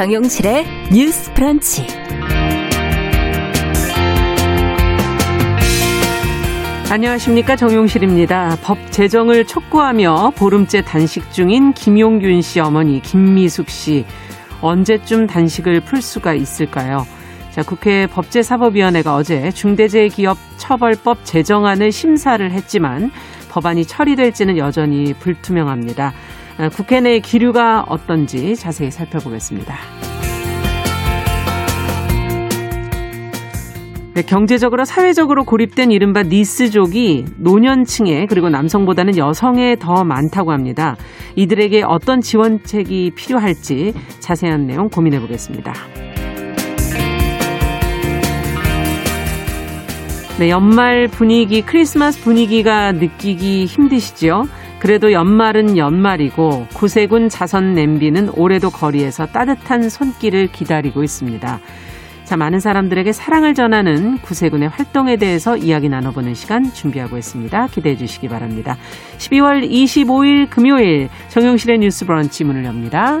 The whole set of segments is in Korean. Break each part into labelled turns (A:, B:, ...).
A: 정용실의 뉴스 프런치.
B: 안녕하십니까 정용실입니다. 법 제정을 촉구하며 보름째 단식 중인 김용균 씨 어머니 김미숙 씨 언제쯤 단식을 풀 수가 있을까요? 자, 국회 법제사법위원회가 어제 중대재해기업처벌법 제정안을 심사를 했지만 법안이 처리될지는 여전히 불투명합니다. 아, 국회 내 기류가 어떤지 자세히 살펴보겠습니다. 네, 경제적으로 사회적으로 고립된 이른바 니스족이 노년층에 그리고 남성보다는 여성에 더 많다고 합니다. 이들에게 어떤 지원책이 필요할지 자세한 내용 고민해 보겠습니다. 네, 연말 분위기, 크리스마스 분위기가 느끼기 힘드시죠? 그래도 연말은 연말이고 구세군 자선 냄비는 올해도 거리에서 따뜻한 손길을 기다리고 있습니다. 자, 많은 사람들에게 사랑을 전하는 구세군의 활동에 대해서 이야기 나눠보는 시간 준비하고 있습니다. 기대해 주시기 바랍니다. 12월 25일 금요일 정용실의 뉴스 브런치 문을 엽니다.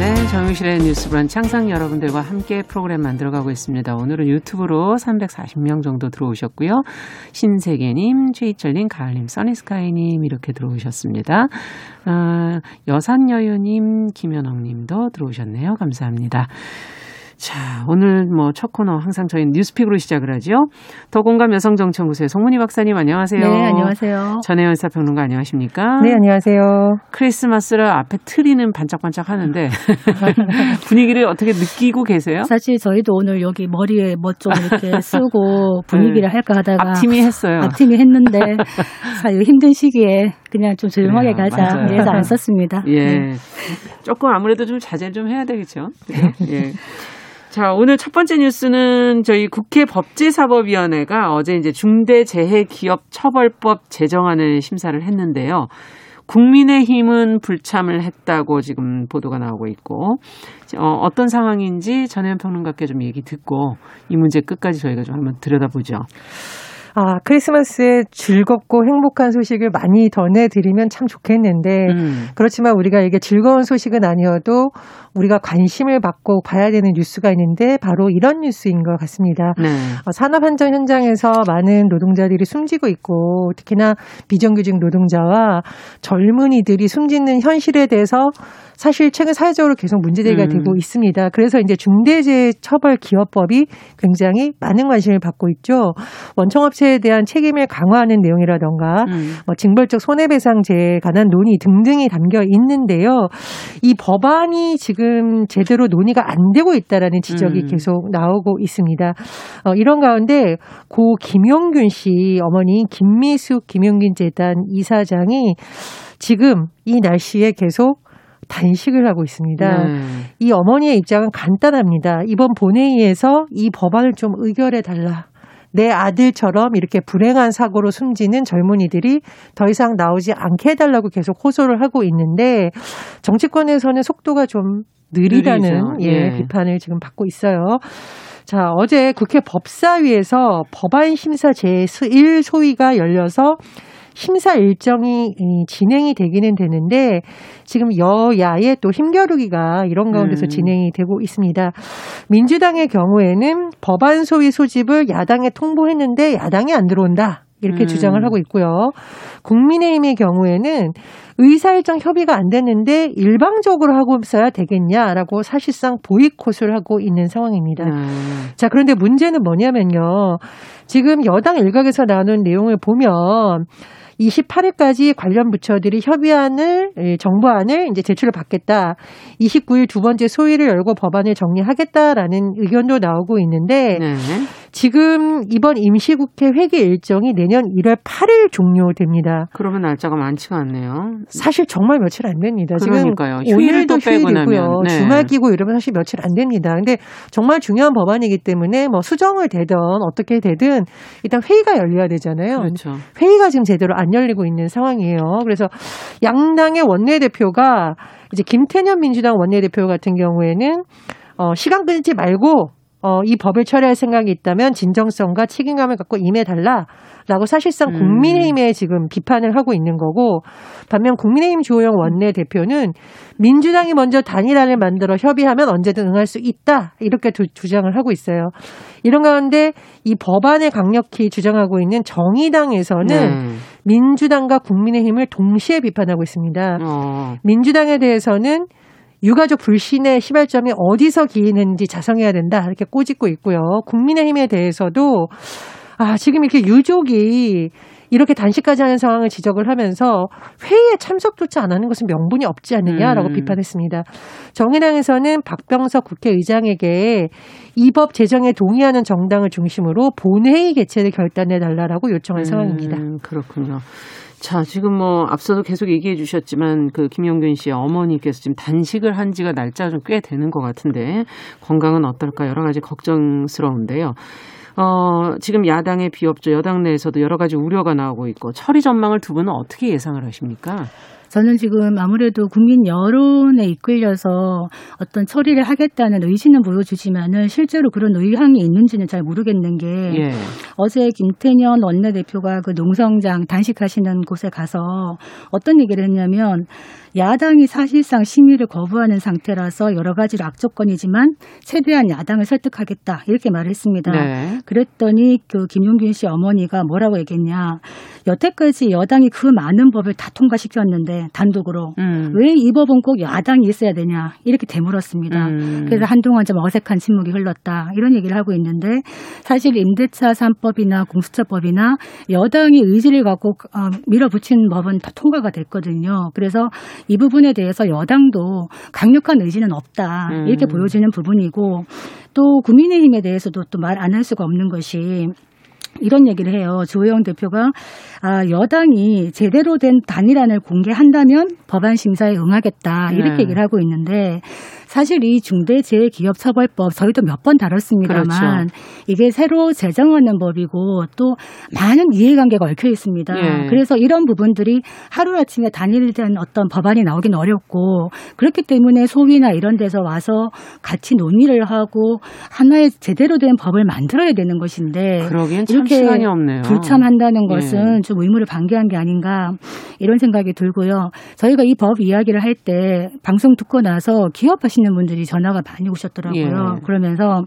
B: 네, 정유실의 뉴스 브런치 항상 여러분들과 함께 프로그램 만들어가고 있습니다. 오늘은 유튜브로 340명 정도 들어오셨고요. 신세계님, 최희철님, 가을님, 써니스카이님 이렇게 들어오셨습니다. 어, 여산여유님, 김현옥님도 들어오셨네요. 감사합니다. 자, 오늘 뭐 첫 코너 항상 저희 뉴스픽으로 시작을 하죠. 더공감 여성정치연구소의 송문희 박사님 안녕하세요.
C: 네, 안녕하세요.
B: 전혜연 사평론가 안녕하십니까?
C: 네, 안녕하세요.
B: 크리스마스를 앞에 트리는 반짝반짝 하는데 분위기를 어떻게 느끼고 계세요?
C: 사실 저희도 오늘 여기 머리에 뭐 좀 이렇게 쓰고 분위기를 네. 할까 하다가
B: 앞팀이 했어요.
C: 앞팀이 했는데 사실 힘든 시기에 그냥 좀 조용하게 그래요, 가자 맞아요. 그래서 안 썼습니다.
B: 예. 네. 조금 아무래도 좀 자제 좀 해야 되겠죠. 예. 자, 오늘 첫 번째 뉴스는 저희 국회 법제사법위원회가 어제 이제 중대재해기업처벌법 제정안을 심사를 했는데요. 국민의힘은 불참을 했다고 지금 보도가 나오고 있고 어, 어떤 상황인지 전혜연 평론가께 좀 얘기 듣고 이 문제 끝까지 저희가 좀 한번 들여다보죠.
D: 아, 크리스마스에 즐겁고 행복한 소식을 많이 전해드리면 참 좋겠는데, 음. 그렇지만 우리가 이게 즐거운 소식은 아니어도 우리가 관심을 받고 봐야 되는 뉴스가 있는데 바로 이런 뉴스인 것 같습니다. 네. 어, 산업 한전 현장에서 많은 노동자들이 숨지고 있고 특히나 비정규직 노동자와 젊은이들이 숨지는 현실에 대해서 사실 최근 사회적으로 계속 문제제기가 음. 되고 있습니다. 그래서 이제 중대재해처벌 기업법이 굉장히 많은 관심을 받고 있죠. 원청업체 에 대한 책임을 강화하는 내용이라던가 음. 뭐 징벌적 손해배상제에 관한 논의 등등이 담겨 있는데요. 이 법안이 지금 제대로 논의가 안 되고 있다라는 지적이 음. 계속 나오고 있습니다. 어, 이런 가운데 고 김용균 씨 어머니 김미숙 김용균 재단 이사장이 지금 이 날씨에 계속 단식을 하고 있습니다. 네. 이 어머니의 입장은 간단합니다. 이번 본회의에서 이 법안을 좀 의결해 달라. 내 아들처럼 이렇게 불행한 사고로 숨지는 젊은이들이 더 이상 나오지 않게 해달라고 계속 호소를 하고 있는데 정치권에서는 속도가 좀 느리다는 예, 예, 비판을 지금 받고 있어요. 자, 어제 국회 법사위에서 법안 심사 제1 소위가 열려서 심사 일정이 진행이 되기는 되는데 지금 여야의 또 힘겨루기가 이런 가운데서 음. 진행이 되고 있습니다. 민주당의 경우에는 법안 소위 소집을 야당에 통보했는데 야당이 안 들어온다. 이렇게 음. 주장을 하고 있고요. 국민의힘의 경우에는 의사일정 협의가 안 됐는데 일방적으로 하고 있어야 되겠냐라고 사실상 보이콧을 하고 있는 상황입니다. 음. 자, 그런데 문제는 뭐냐면요. 지금 여당 일각에서 나눈 내용을 보면 28일까지 관련 부처들이 협의안을 예, 정부안을 이제 제출을 받겠다. 29일 두 번째 소위를 열고 법안을 정리하겠다라는 의견도 나오고 있는데 네. 지금 이번 임시국회 회기 일정이 내년 1월 8일 종료됩니다.
B: 그러면 날짜가 많지가 않네요.
D: 사실 정말 며칠 안 됩니다.
B: 그러니까요.
D: 지금 오늘도 휴일이고요. 네. 주말 끼고 이러면 사실 며칠 안 됩니다. 근데 정말 중요한 법안이기 때문에 뭐 수정을 되든 어떻게 되든 일단 회의가 열려야 되잖아요.
B: 그렇죠.
D: 회의가 지금 제대로 안 열리고 있는 상황이에요. 그래서 양당의 원내대표가 이제 김태년 민주당 원내대표 같은 경우에는 어, 시간 끊지 말고 어, 이 법을 처리할 생각이 있다면 진정성과 책임감을 갖고 임해달라라고 사실상 음. 국민의힘에 지금 비판을 하고 있는 거고 반면 국민의힘 주호영 원내대표는 민주당이 먼저 단일화를 만들어 협의하면 언제든 응할 수 있다 이렇게 두, 주장을 하고 있어요. 이런 가운데 이 법안을 강력히 주장하고 있는 정의당에서는 네. 민주당과 국민의힘을 동시에 비판하고 있습니다. 어. 민주당에 대해서는 유가족 불신의 시발점이 어디서 기인했는지 자성해야 된다 이렇게 꼬집고 있고요. 국민의힘에 대해서도 아 지금 이렇게 유족이 이렇게 단식까지 하는 상황을 지적을 하면서 회의에 참석조차 안 하는 것은 명분이 없지 않느냐라고 음. 비판했습니다. 정의당에서는 박병석 국회의장에게 이 법 제정에 동의하는 정당을 중심으로 본회의 개최를 결단해 달라라고 요청한 음, 상황입니다.
B: 그렇군요. 자, 지금 뭐 앞서도 계속 얘기해 주셨지만 그 김영균 씨의 어머니께서 지금 단식을 한 지가 날짜가 좀 꽤 되는 것 같은데 건강은 어떨까 여러 가지 걱정스러운데요. 어, 지금 야당의 비협조 여당 내에서도 여러 가지 우려가 나오고 있고 처리 전망을 두 분은 어떻게 예상을 하십니까?
C: 저는 지금 아무래도 국민 여론에 이끌려서 어떤 처리를 하겠다는 의지는 보여주지만은 실제로 그런 의향이 있는지는 잘 모르겠는 게 예. 어제 김태년 원내대표가 그 농성장 단식하시는 곳에 가서 어떤 얘기를 했냐면 야당이 사실상 심의를 거부하는 상태라서 여러 가지로 악조건이지만 최대한 야당을 설득하겠다 이렇게 말했습니다. 네. 그랬더니 그 김용균 씨 어머니가 뭐라고 얘기했냐? 여태까지 여당이 그 많은 법을 다 통과시켰는데 단독으로 음. 왜이 법은 꼭 야당이 있어야 되냐 이렇게 되물었습니다. 음. 그래서 한동안 좀 어색한 침묵이 흘렀다 이런 얘기를 하고 있는데 사실 임대차 3법이나 공수처법이나 여당이 의지를 갖고 어, 밀어붙인 법은 다 통과가 됐거든요. 그래서 이 부분에 대해서 여당도 강력한 의지는 없다 이렇게 음. 보여지는 부분이고 또 국민의힘에 대해서도 또 말 안 할 수가 없는 것이 이런 얘기를 해요. 조영 대표가 아, 여당이 제대로 된 단일안을 공개한다면 법안 심사에 응하겠다 이렇게 네. 얘기를 하고 있는데 사실 이 중대재해기업처벌법 저희도 몇 번 다뤘습니다만 그렇죠. 이게 새로 제정하는 법이고 또 많은 이해관계가 얽혀 있습니다. 예. 그래서 이런 부분들이 하루아침에 단일된 어떤 법안이 나오긴 어렵고 그렇기 때문에 소위나 이런 데서 와서 같이 논의를 하고 하나의 제대로 된 법을 만들어야 되는 것인데
B: 이렇게
C: 불참한다는 예. 것은 예. 좀 의무를 방기한 게 아닌가 이런 생각이 들고요. 저희가 이 법 이야기를 할 때 방송 듣고 나서 기업하신 하시는 분들이 전화가 많이 오셨더라고요. 예. 그러면서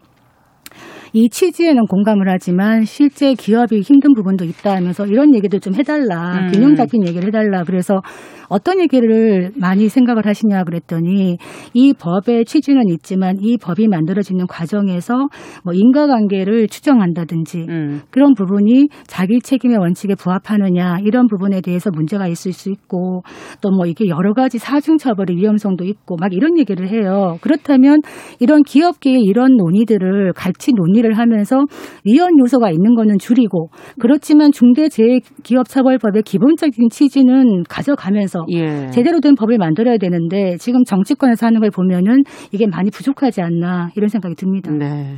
C: 이 취지에는 공감을 하지만 실제 기업이 힘든 부분도 있다 하면서 이런 얘기도 좀 해달라. 음. 균형 잡힌 얘기를 해달라. 그래서 어떤 얘기를 많이 생각을 하시냐 그랬더니 이 법의 취지는 있지만 이 법이 만들어지는 과정에서 뭐 인과관계를 추정한다든지 음. 그런 부분이 자기 책임의 원칙에 부합하느냐 이런 부분에 대해서 문제가 있을 수 있고 또 뭐 이게 여러 가지 사중 처벌의 위험성도 있고 막 이런 얘기를 해요. 그렇다면 이런 기업계의 이런 논의들을 같이 논의 를 하면서 위헌 요소가 있는 거는 줄이고 그렇지만 중대재해기업처벌법의 기본적인 취지는 가져가면서 예. 제대로 된 법을 만들어야 되는데 지금 정치권에서 하는 걸 보면은 이게 많이 부족하지 않나 이런 생각이 듭니다.
B: 네.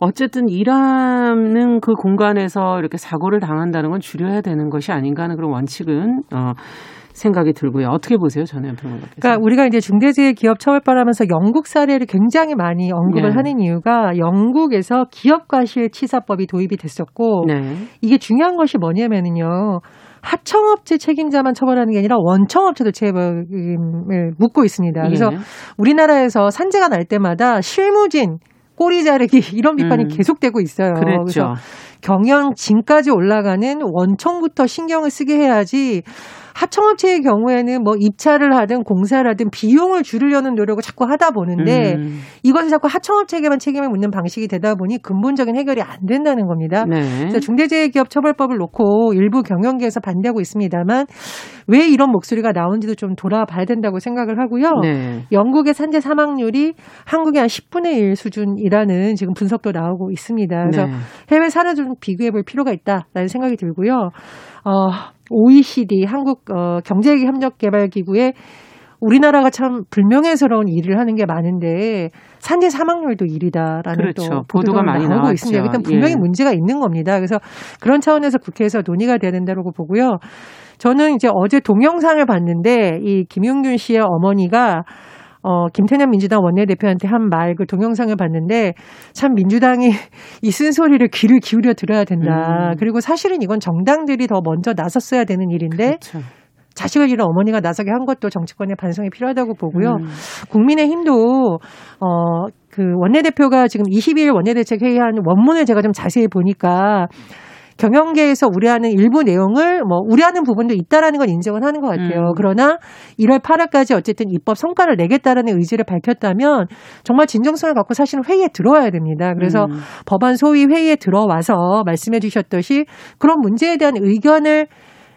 B: 어쨌든 일하는 그 공간에서 이렇게 사고를 당한다는 건 줄여야 되는 것이 아닌가 하는 그런 원칙은 어, 생각이 들고요. 어떻게 보세요, 전혜연 평론가께서?
D: 그러니까 우리가 이제 중대재해 기업 처벌법하면서 영국 사례를 굉장히 많이 언급을 네. 하는 이유가 영국에서 기업 과실 치사법이 도입이 됐었고 네. 이게 중요한 것이 뭐냐면은요. 하청업체 책임자만 처벌하는 게 아니라 원청업체도 책임을 묻고 있습니다. 그래서 예. 우리나라에서 산재가 날 때마다 실무진 꼬리 자르기 이런 비판이 음. 계속되고 있어요.
B: 그랬죠.
D: 그래서 경영진까지 올라가는 원청부터 신경을 쓰게 해야지 하청업체의 경우에는 뭐 입찰을 하든 공사를 하든 비용을 줄이려는 노력을 자꾸 하다 보는데 음. 이것을 자꾸 하청업체에게만 책임을 묻는 방식이 되다 보니 근본적인 해결이 안 된다는 겁니다. 네. 그래서 중대재해기업처벌법을 놓고 일부 경영계에서 반대하고 있습니다만 왜 이런 목소리가 나온지도 좀 돌아봐야 된다고 생각을 하고요. 네. 영국의 산재 사망률이 한국의 한 10분의 1 수준이라는 지금 분석도 나오고 있습니다. 그래서 네. 해외 사례 좀 비교해 볼 필요가 있다라는 생각이 들고요. 어, OECD 한국 어, 경제협력개발기구에 우리나라가 참 불명예스러운 일을 하는 게 많은데 산재 사망률도 1위다라는
B: 그렇죠. 또 보도가, 보도가 많이 나오고 있습니다.
D: 일단 분명히 예. 문제가 있는 겁니다. 그래서 그런 차원에서 국회에서 논의가 돼야 된다고 보고요. 저는 이제 어제 동영상을 봤는데 이 김용균 씨의 어머니가 어, 김태년 민주당 원내대표한테 한 말 그 동영상을 봤는데 참 민주당이 이 쓴소리를 귀를 기울여 들어야 된다. 음. 그리고 사실은 이건 정당들이 더 먼저 나섰어야 되는 일인데 그렇죠. 자식을 잃은 어머니가 나서게 한 것도 정치권의 반성이 필요하다고 보고요. 음. 국민의힘도 어, 그 원내대표가 지금 22일 원내대책 회의한 원문을 제가 좀 자세히 보니까 경영계에서 우려하는 일부 내용을 뭐 우려하는 부분도 있다라는 건 인정은 하는 것 같아요. 음. 그러나 1월 8일까지 어쨌든 입법 성과를 내겠다라는 의지를 밝혔다면 정말 진정성을 갖고 사실은 회의에 들어와야 됩니다. 그래서 음. 법안 소위 회의에 들어와서 말씀해 주셨듯이 그런 문제에 대한 의견을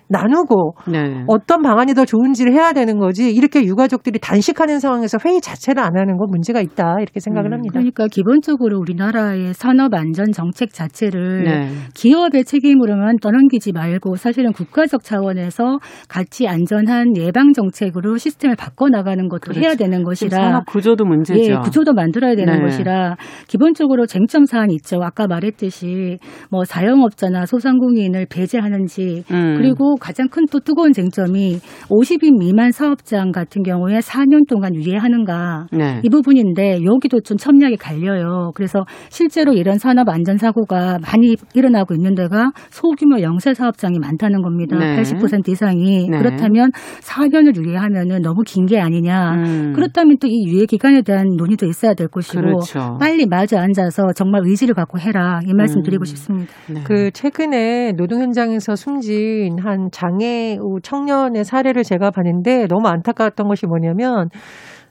D: 나누고 네. 어떤 방안이 더 좋은지를 해야 되는 거지 이렇게 유가족들이 단식하는 상황에서 회의 자체를 안 하는 건 문제가 있다 이렇게 생각을 음, 합니다.
C: 그러니까 기본적으로 우리나라의 산업 안전 정책 자체를 네. 기업의 책임으로만 떠넘기지 말고 사실은 국가적 차원에서 같이 안전한 예방 정책으로 시스템을 바꿔 나가는 것도 그렇죠. 해야 되는 것이라
B: 산업 구조도 문제죠.
C: 예, 구조도 만들어야 되는 네. 것이라 기본적으로 쟁점 사안이 있죠. 아까 말했듯이 뭐 사용업자나 소상공인을 배제하는지 음. 그리고 가장 큰 또 뜨거운 쟁점이 50인 미만 사업장 같은 경우에 4년 동안 유예하는가 네. 이 부분인데 여기도 좀 첨예하게 갈려요. 그래서 실제로 이런 산업 안전 사고가 많이 일어나고 있는 데가 소규모 영세 사업장이 많다는 겁니다. 네. 80% 이상이 네. 그렇다면 4년을 유예하면은 너무 긴 게 아니냐. 음. 그렇다면 또 이 유예 기간에 대한 논의도 있어야 될 것이고 그렇죠. 빨리 마주 앉아서 정말 의지를 갖고 해라 이 말씀 음. 드리고 싶습니다.
D: 네. 그 최근에 노동 현장에서 숨진 한 장애 청년의 사례를 제가 봤는데 너무 안타까웠던 것이 뭐냐면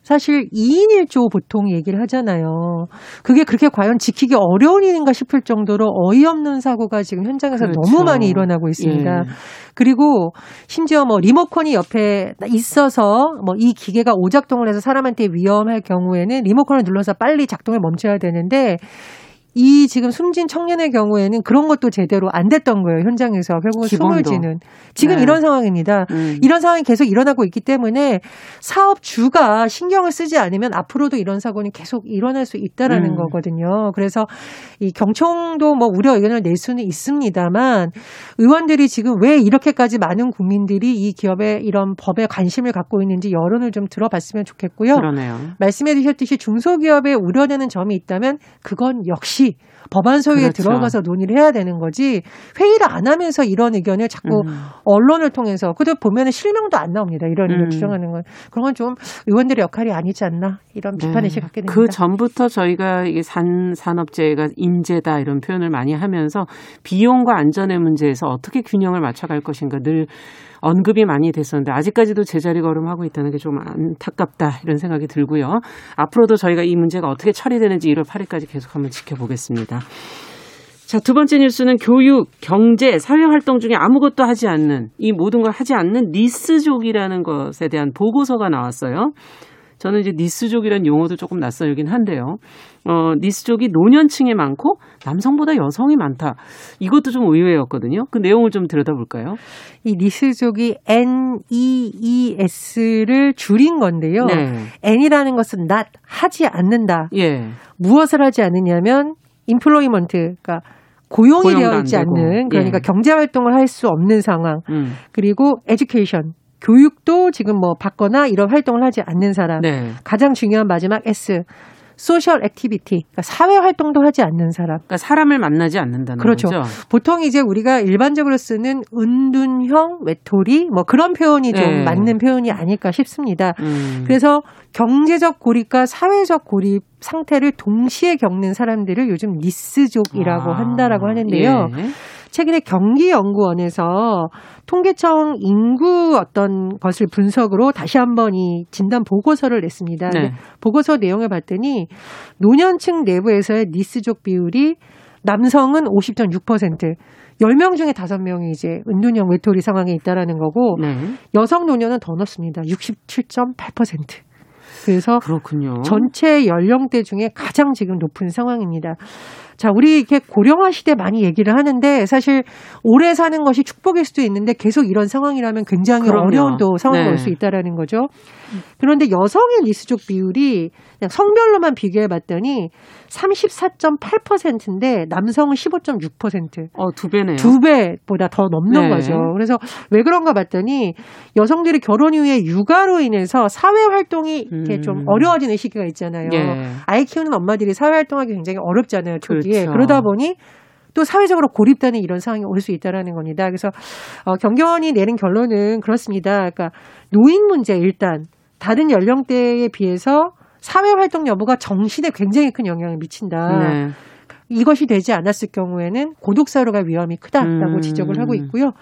D: 사실 2인 1조 보통 얘기를 하잖아요. 그게 그렇게 과연 지키기 어려운 일인가 싶을 정도로 어이없는 사고가 지금 현장에서 그렇죠. 너무 많이 일어나고 있습니다. 예. 그리고 심지어 뭐 리모컨이 옆에 있어서 뭐 이 기계가 오작동을 해서 사람한테 위험할 경우에는 리모컨을 눌러서 빨리 작동을 멈춰야 되는데 이 지금 숨진 청년의 경우에는 그런 것도 제대로 안 됐던 거예요. 현장에서 결국은 숨을 지는. 지금 네. 이런 상황입니다. 음. 이런 상황이 계속 일어나고 있기 때문에 사업주가 신경을 쓰지 않으면 앞으로도 이런 사고는 계속 일어날 수 있다라는 음. 거거든요. 그래서 이 경총도 뭐 우려 의견을 낼 수는 있습니다만 의원들이 지금 왜 이렇게까지 많은 국민들이 이 기업의 이런 법에 관심을 갖고 있는지 여론을 좀 들어봤으면 좋겠고요.
B: 그러네요.
D: 말씀해 주셨듯이 중소기업에 우려되는 점이 있다면 그건 역시 법안 소위에 그렇죠. 들어가서 논의를 해야 되는 거지 회의를 안 하면서 이런 의견을 자꾸 음. 언론을 통해서 그도 보면은 실명도 안 나옵니다. 이런 의견 음. 주장하는 건 그런 건 좀 의원들의 역할이 아니지 않나 이런 비판 의식 네. 갖게 됩니다.
B: 그 전부터 저희가 이게 산 산업재해가 인재다 이런 표현을 많이 하면서 비용과 안전의 문제에서 어떻게 균형을 맞춰갈 것인가 늘 언급이 많이 됐었는데 아직까지도 제자리 걸음하고 있다는 게 좀 안타깝다 이런 생각이 들고요. 앞으로도 저희가 이 문제가 어떻게 처리되는지 1월 8일까지 계속 한번 지켜보겠습니다. 자, 두 번째 뉴스는 교육, 경제, 사회 활동 중에 아무것도 하지 않는 이 모든 걸 하지 않는 니스족이라는 것에 대한 보고서가 나왔어요. 저는 이제 니스족이라는 용어도 조금 낯설긴 한데요. 어, 니스족이 노년층에 많고 남성보다 여성이 많다. 이것도 좀 의외였거든요. 그 내용을 좀 들여다볼까요?
D: 이 니스족이 NEES를 줄인 건데요. 네. N이라는 것은 not 하지 않는다. 예. 무엇을 하지 않느냐면 employment 그러니까 고용이 되어 있지 않는 그러니까 예. 경제 활동을 할 수 없는 상황. 음. 그리고 education 교육도 지금 뭐 받거나 이런 활동을 하지 않는 사람. 네. 가장 중요한 마지막 S. social activity, 그러니까 사회 활동도 하지 않는 사람.
B: 그러니까 사람을 만나지 않는다는
D: 그렇죠.
B: 거죠.
D: 보통 이제 우리가 일반적으로 쓰는 은둔형 외톨이 뭐 그런 표현이 좀 네. 맞는 표현이 아닐까 싶습니다. 음. 그래서 경제적 고립과 사회적 고립 상태를 동시에 겪는 사람들을 요즘 니스족이라고 아. 한다라고 하는데요. 예. 최근에 경기연구원에서 통계청 인구 어떤 것을 분석으로 다시 한번 이 진단 보고서를 냈습니다. 네. 보고서 내용을 봤더니 노년층 내부에서의 니스족 비율이 남성은 50.6%, 10명 중에 5명이 이제 은둔형 외톨이 상황에 있다라는 거고 네. 여성 노년은 더 높습니다. 67.8%. 그래서 그렇군요. 전체 연령대 중에 가장 지금 높은 상황입니다. 자, 우리 이렇게 고령화 시대 많이 얘기를 하는데 사실 오래 사는 것이 축복일 수도 있는데 계속 이런 상황이라면 굉장히 그럼요. 어려운 또 상황이 네. 올수 있다라는 거죠. 그런데 여성의 리스족 비율이 그냥 성별로만 비교해 봤더니 34.8%인데 남성은 15.6%.
B: 어, 두 배네요.
D: 두 배보다 더 넘는 네. 거죠. 그래서 왜 그런가 봤더니 여성들이 결혼 이후에 육아로 인해서 사회 활동이 이렇게 음. 좀 어려워지는 시기가 있잖아요. 네. 아이 키우는 엄마들이 사회 활동하기 굉장히 어렵잖아요. 초기에. 그렇죠. 그러다 보니 또 사회적으로 고립되는 이런 상황이 올 수 있다라는 겁니다. 그래서 어, 경경원이 내린 결론은 그렇습니다. 그러니까 노인 문제 일단 다른 연령대에 비해서 사회 활동 여부가 정신에 굉장히 큰 영향을 미친다. 네. 이것이 되지 않았을 경우에는 고독사로 갈 위험이 크다라고 음. 지적을 하고 있고요.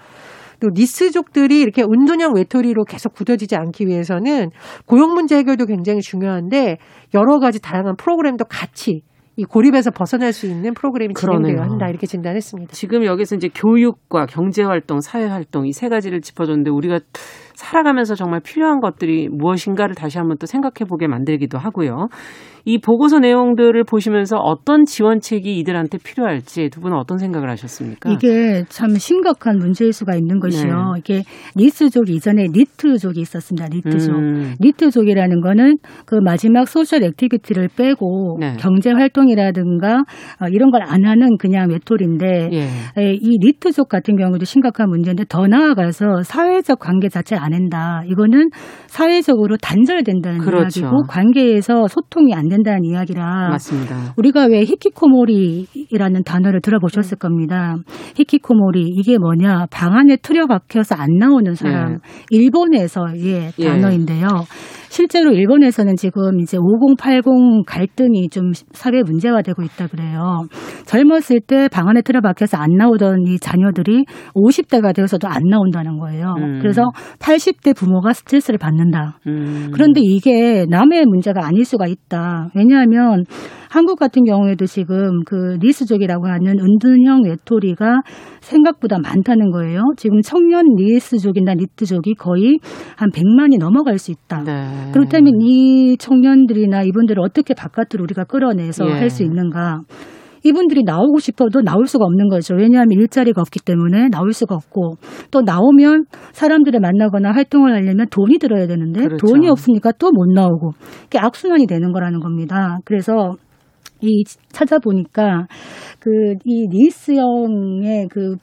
D: 또 니스족들이 이렇게 운둔형 외톨이로 계속 굳어지지 않기 위해서는 고용 문제 해결도 굉장히 중요한데 여러 가지 다양한 프로그램도 같이 이 고립에서 벗어날 수 있는 프로그램이 진행되어야 한다 이렇게 진단했습니다.
B: 지금 여기서 이제 교육과 경제 활동, 사회 활동 이 세 가지를 짚어줬는데 우리가 살아가면서 정말 필요한 것들이 무엇인가를 다시 한번 또 생각해 보게 만들기도 하고요. 이 보고서 내용들을 보시면서 어떤 지원책이 이들한테 필요할지 두 분은 어떤 생각을 하셨습니까?
C: 이게 참 심각한 문제일 수가 있는 것이요. 네. 이게 니스족 이전에 니트족이 있었습니다. 니트족. 음. 니트족이라는 거는 그 마지막 social activity를 빼고 네. 경제 활동이라든가 어, 이런 걸 안 하는 그냥 외톨인데 예. 이 니트족 같은 경우도 심각한 문제인데 더 나아가서 사회적 관계 자체 안 한다. 이거는 사회적으로 단절된다는 그렇죠. 이야기고 관계에서 소통이 안 된다는 이야기라.
B: 맞습니다.
C: 우리가 왜 히키코모리 라는 단어를 들어보셨을 겁니다. 히키코모리 이게 뭐냐? 방 안에 틀어 박혀서 안 나오는 사람. 네. 일본에서의 예. 단어인데요. 실제로 일본에서는 지금 이제 5080 갈등이 좀 사회 문제화되고 있다 그래요. 젊었을 때 방 안에 틀어박혀서 안 나오던 이 자녀들이 50대가 되어서도 안 나온다는 거예요. 음. 그래서 80대 부모가 스트레스를 받는다. 음. 그런데 이게 남의 문제가 아닐 수가 있다. 왜냐하면 한국 같은 경우에도 지금 그 니스족이라고 하는 은둔형 외톨이가 생각보다 많다는 거예요. 지금 청년 니스족이나 니트족이 거의 한 100만이 넘어갈 수 있다. 네. 그렇다면 이 청년들이나 이분들을 어떻게 바깥으로 우리가 끌어내서 예. 할수 있는가? 이분들이 나오고 싶어도 나올 수가 없는 거죠. 왜냐하면 일자리가 없기 때문에 나올 수가 없고 또 나오면 사람들을 만나거나 활동을 하려면 돈이 들어야 되는데 그렇죠. 돈이 없으니까 또 못 나오고 이게 악순환이 되는 거라는 겁니다. 그래서 이 찾아보니까 그 이 니스형의 그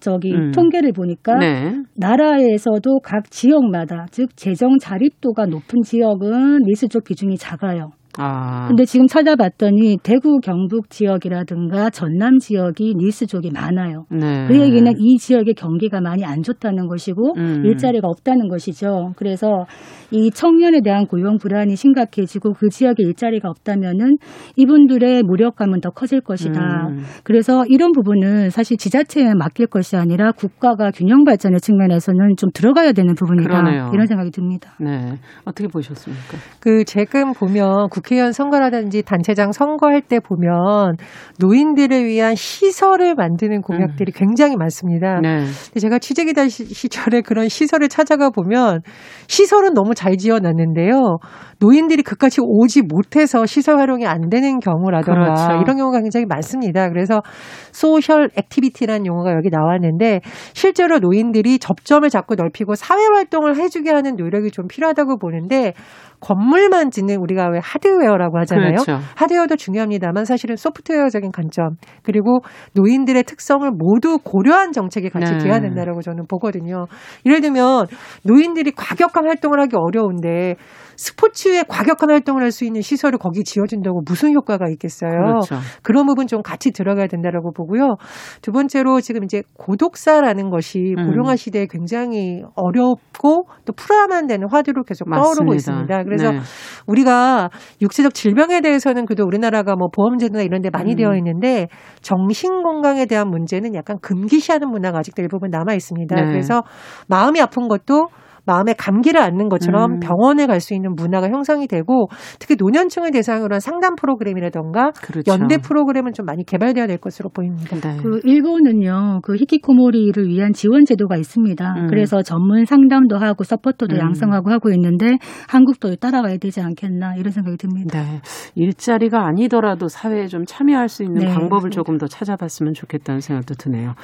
C: 저기 음. 통계를 보니까 네. 나라에서도 각 지역마다 즉 재정 자립도가 높은 지역은 니스족 비중이 작아요. 아. 근데 지금 찾아봤더니 대구 경북 지역이라든가 전남 지역이 니스족이 많아요. 네. 그 얘기는 이 지역의 경기가 많이 안 좋다는 것이고 음. 일자리가 없다는 것이죠. 그래서 이 청년에 대한 고용 불안이 심각해지고 그 지역에 일자리가 없다면은 이분들의 무력감은 더 커질 것이다. 음. 그래서 이런 부분은 사실 지자체에 맡길 것이 아니라 국가가 균형 발전의 측면에서는 좀 들어가야 되는 부분이다. 그러네요. 이런 생각이 듭니다.
B: 네. 어떻게 보셨습니까?
D: 그 최근 보면 국 회의원 선거라든지 단체장 선거할 때 보면 노인들을 위한 시설을 만드는 공약들이 음. 굉장히 많습니다. 네. 제가 취재기자 시절에 그런 시설을 찾아가 보면 시설은 너무 잘 지어놨는데요. 노인들이 그까지 오지 못해서 시설 활용이 안 되는 경우라던가 그렇죠. 이런 경우가 굉장히 많습니다. 그래서 social activity라는 용어가 여기 나왔는데 실제로 노인들이 접점을 자꾸 넓히고 사회 활동을 해주게 하는 노력이 좀 필요하다고 보는데 건물만 짓는 우리가 왜 하드웨어라고 하잖아요. 그렇죠. 하드웨어도 중요합니다만 사실은 소프트웨어적인 관점 그리고 노인들의 특성을 모두 고려한 정책이 같이 네. 돼야 된다라고 저는 보거든요. 예를 들면 노인들이 과격한 활동을 하기 어려운데 스포츠 아주 과격한 활동을 할 수 있는 시설을 거기 지어준다고 무슨 효과가 있겠어요. 그렇죠. 그런 부분 좀 같이 들어가야 된다라고 보고요. 두 번째로 지금 이제 고독사라는 것이 음. 고령화 시대에 굉장히 어렵고 또 풀어야만 되는 화두로 계속 떠오르고 있습니다. 그래서 네. 우리가 육체적 질병에 대해서는 그래도 우리나라가 뭐 보험제도나 이런 데 많이 음. 되어 있는데 정신 건강에 대한 문제는 약간 금기시하는 문화가 아직도 일부분 남아 있습니다. 네. 그래서 마음이 아픈 것도 마음에 감기를 앓는 것처럼 음. 병원에 갈 수 있는 문화가 형성이 되고 특히 노년층을 대상으로 한 상담 프로그램이라던가 그렇죠. 연대 프로그램은 좀 많이 개발돼야 될 것으로 보입니다.
C: 네. 그 일본은요, 그 히키코모리를 위한 지원 제도가 있습니다. 음. 그래서 전문 상담도 하고 서포터도 음. 양성하고 하고 있는데 한국도 따라가야 되지 않겠나 이런 생각이 듭니다. 네.
B: 일자리가 아니더라도 사회에 좀 참여할 수 있는 네. 방법을 조금 더 찾아봤으면 좋겠다는 생각도 드네요.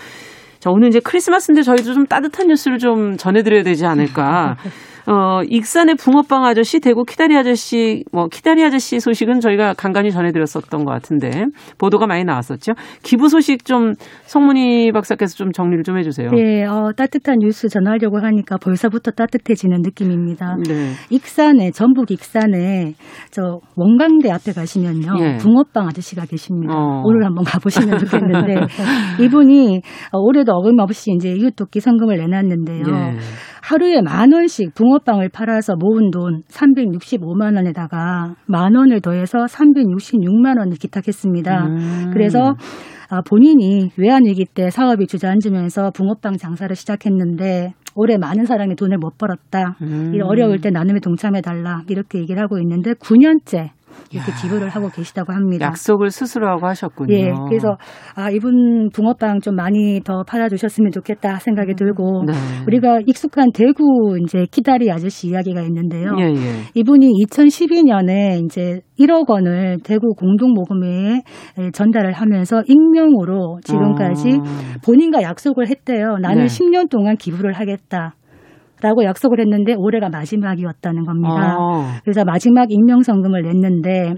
B: 자, 오늘 이제 크리스마스인데 저희도 좀 따뜻한 뉴스를 좀 전해드려야 되지 않을까. 어, 익산의 붕어빵 아저씨, 대구 키다리 아저씨, 뭐, 키다리 아저씨 소식은 저희가 간간히 전해드렸었던 것 같은데, 보도가 많이 나왔었죠. 기부 소식 좀, 송문희 박사께서 좀 정리를 좀 해주세요.
C: 네, 어, 따뜻한 뉴스 전하려고 하니까 벌써부터 따뜻해지는 느낌입니다. 네. 익산에, 전북 익산에, 저, 원광대 앞에 가시면요. 예. 붕어빵 아저씨가 계십니다. 어. 오늘 한번 가보시면 좋겠는데, 이분이 올해도 어김없이 이제 이웃돕기 성금을 내놨는데요. 예. 하루에 만 원씩 붕어빵을 팔아서 모은 돈 365만 원에다가 만 원을 더해서 366만 원을 기탁했습니다. 음. 그래서 아, 본인이 외환위기 때 사업이 주저앉으면서 붕어빵 장사를 시작했는데 올해 많은 사람이 돈을 못 벌었다. 음. 어려울 때 나눔에 동참해달라. 이렇게 얘기를 하고 있는데 9년째 이렇게 야. 기부를 하고 계시다고 합니다.
B: 약속을 스스로 하고 하셨군요.
C: 예, 그래서 아 이분 붕어빵 좀 많이 더 팔아주셨으면 좋겠다 생각이 음. 들고 네. 우리가 익숙한 대구 이제 키다리 아저씨 이야기가 있는데요. 예, 예. 이분이 2012년에 이제 1억 원을 대구 공동 모금회에 전달을 하면서 익명으로 지금까지 어. 본인과 약속을 했대요. 나는 네. 10년 동안 기부를 하겠다. 라고 약속을 했는데 올해가 마지막이었다는 겁니다. 아. 그래서 마지막 임명성금을 냈는데